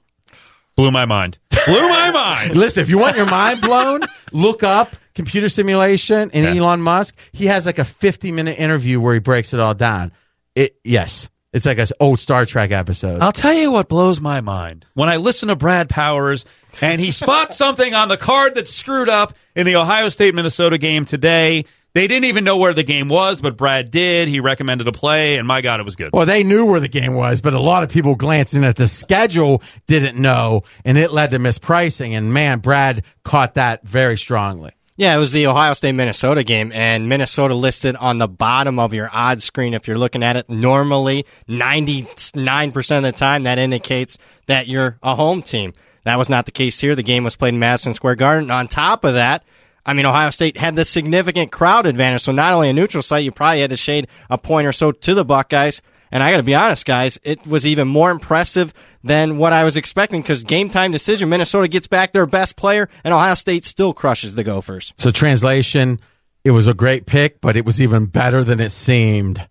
blew my mind. Blew my mind. Listen, if you want your mind blown, look up computer simulation and Elon Musk. He has like a 50 minute interview where he breaks it all down. It yes, it's like an old oh, Star Trek episode. I'll tell you what blows my mind. When I listen to Brad Powers and he spots something on the card that's screwed up in the Ohio State Minnesota game today. They didn't even know where the game was, but Brad did. He recommended a play, and my God, it was good. Well, they knew where the game was, but a lot of people glancing at the schedule didn't know, and it led to mispricing. And man, Brad caught that very strongly. Yeah, it was the Ohio State Minnesota game, and Minnesota listed on the bottom of your odds screen if you're looking at it. Normally, 99% of the time, that indicates that you're a home team. That was not the case here. The game was played in Madison Square Garden. On top of that, I mean, Ohio State had the significant crowd advantage. So not only a neutral site, you probably had to shade a point or so to the Buckeyes. And I got to be honest, guys, it was even more impressive than what I was expecting because game time decision, Minnesota gets back their best player, and Ohio State still crushes the Gophers. So, translation, it was a great pick, but it was even better than it seemed.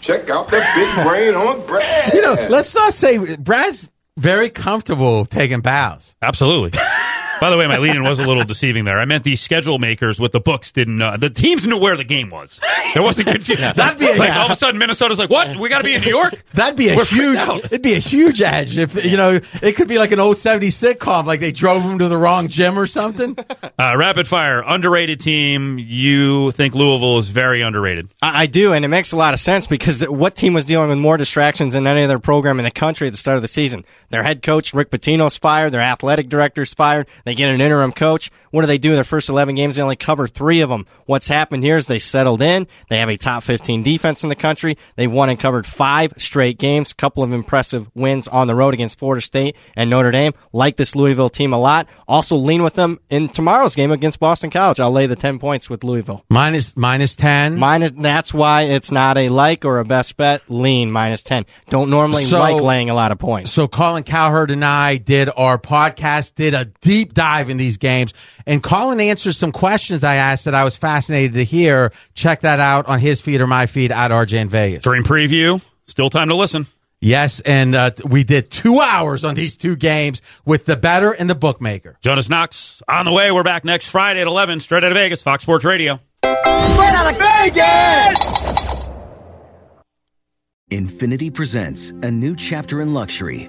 Check out the big brain on Brad. You know, let's not say Brad's very comfortable taking bows. Absolutely. By the way, my lead-in was a little deceiving there. I meant the schedule makers with the books didn't know. The teams knew where the game was. There wasn't confusion. That'd be a- like all of a sudden Minnesota's like, what? We got to be in New York? That'd be a We're huge. It'd be a huge edge if you know. It could be like an old '70s sitcom, like they drove them to the wrong gym or something. Uh, rapid fire, underrated team. You think Louisville is very underrated? I, I do, and it makes a lot of sense because what team was dealing with more distractions than any other program in the country at the start of the season? Their head coach, Rick Pitino's fired. Their athletic director's fired. They get an interim coach. What do they do in their first 11 games? They only cover three of them. What's happened here is they settled in. They have a top 15 defense in the country. They've won and covered five straight games. A couple of impressive wins on the road against Florida State and Notre Dame. Like this Louisville team a lot. Also lean with them in tomorrow's game against Boston College. I'll lay the 10 points with Louisville. Minus minus ten. Minus, that's why it's not a like or a best bet. Lean minus 10. Don't normally So- like laying a lot of points. So Colin Cowherd and I did our podcast, did a deep dive in these games. And Colin answers some questions I asked that I was fascinated to hear. Check that out on his feed or my feed at RJ in Vegas. During preview, still time to listen. Yes, and uh, we did two hours on these two games with the better and the bookmaker. Jonas Knox on the way. We're back next Friday at 11, straight out of Vegas, Fox Sports Radio. Straight out of Vegas! INFINITI presents a new chapter in luxury,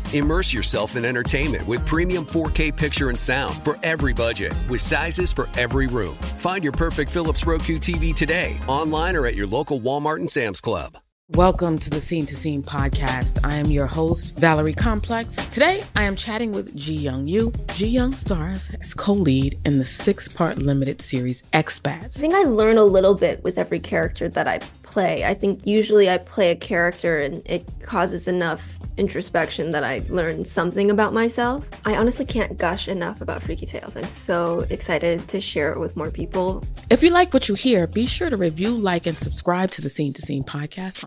Immerse yourself in entertainment with premium 4K picture and sound for every budget, with sizes for every room. Find your perfect Philips Roku TV today, online or at your local Walmart and Sam's Club. Welcome to the Scene to Scene podcast. I am your host, Valerie Complex. Today, I am chatting with Ji Young Yoo. Ji Young stars as co lead in the six part limited series Expats. I think I learn a little bit with every character that I play. I think usually I play a character and it causes enough introspection that I learn something about myself. I honestly can't gush enough about Freaky Tales. I'm so excited to share it with more people. If you like what you hear, be sure to review, like, and subscribe to the Scene to Scene podcast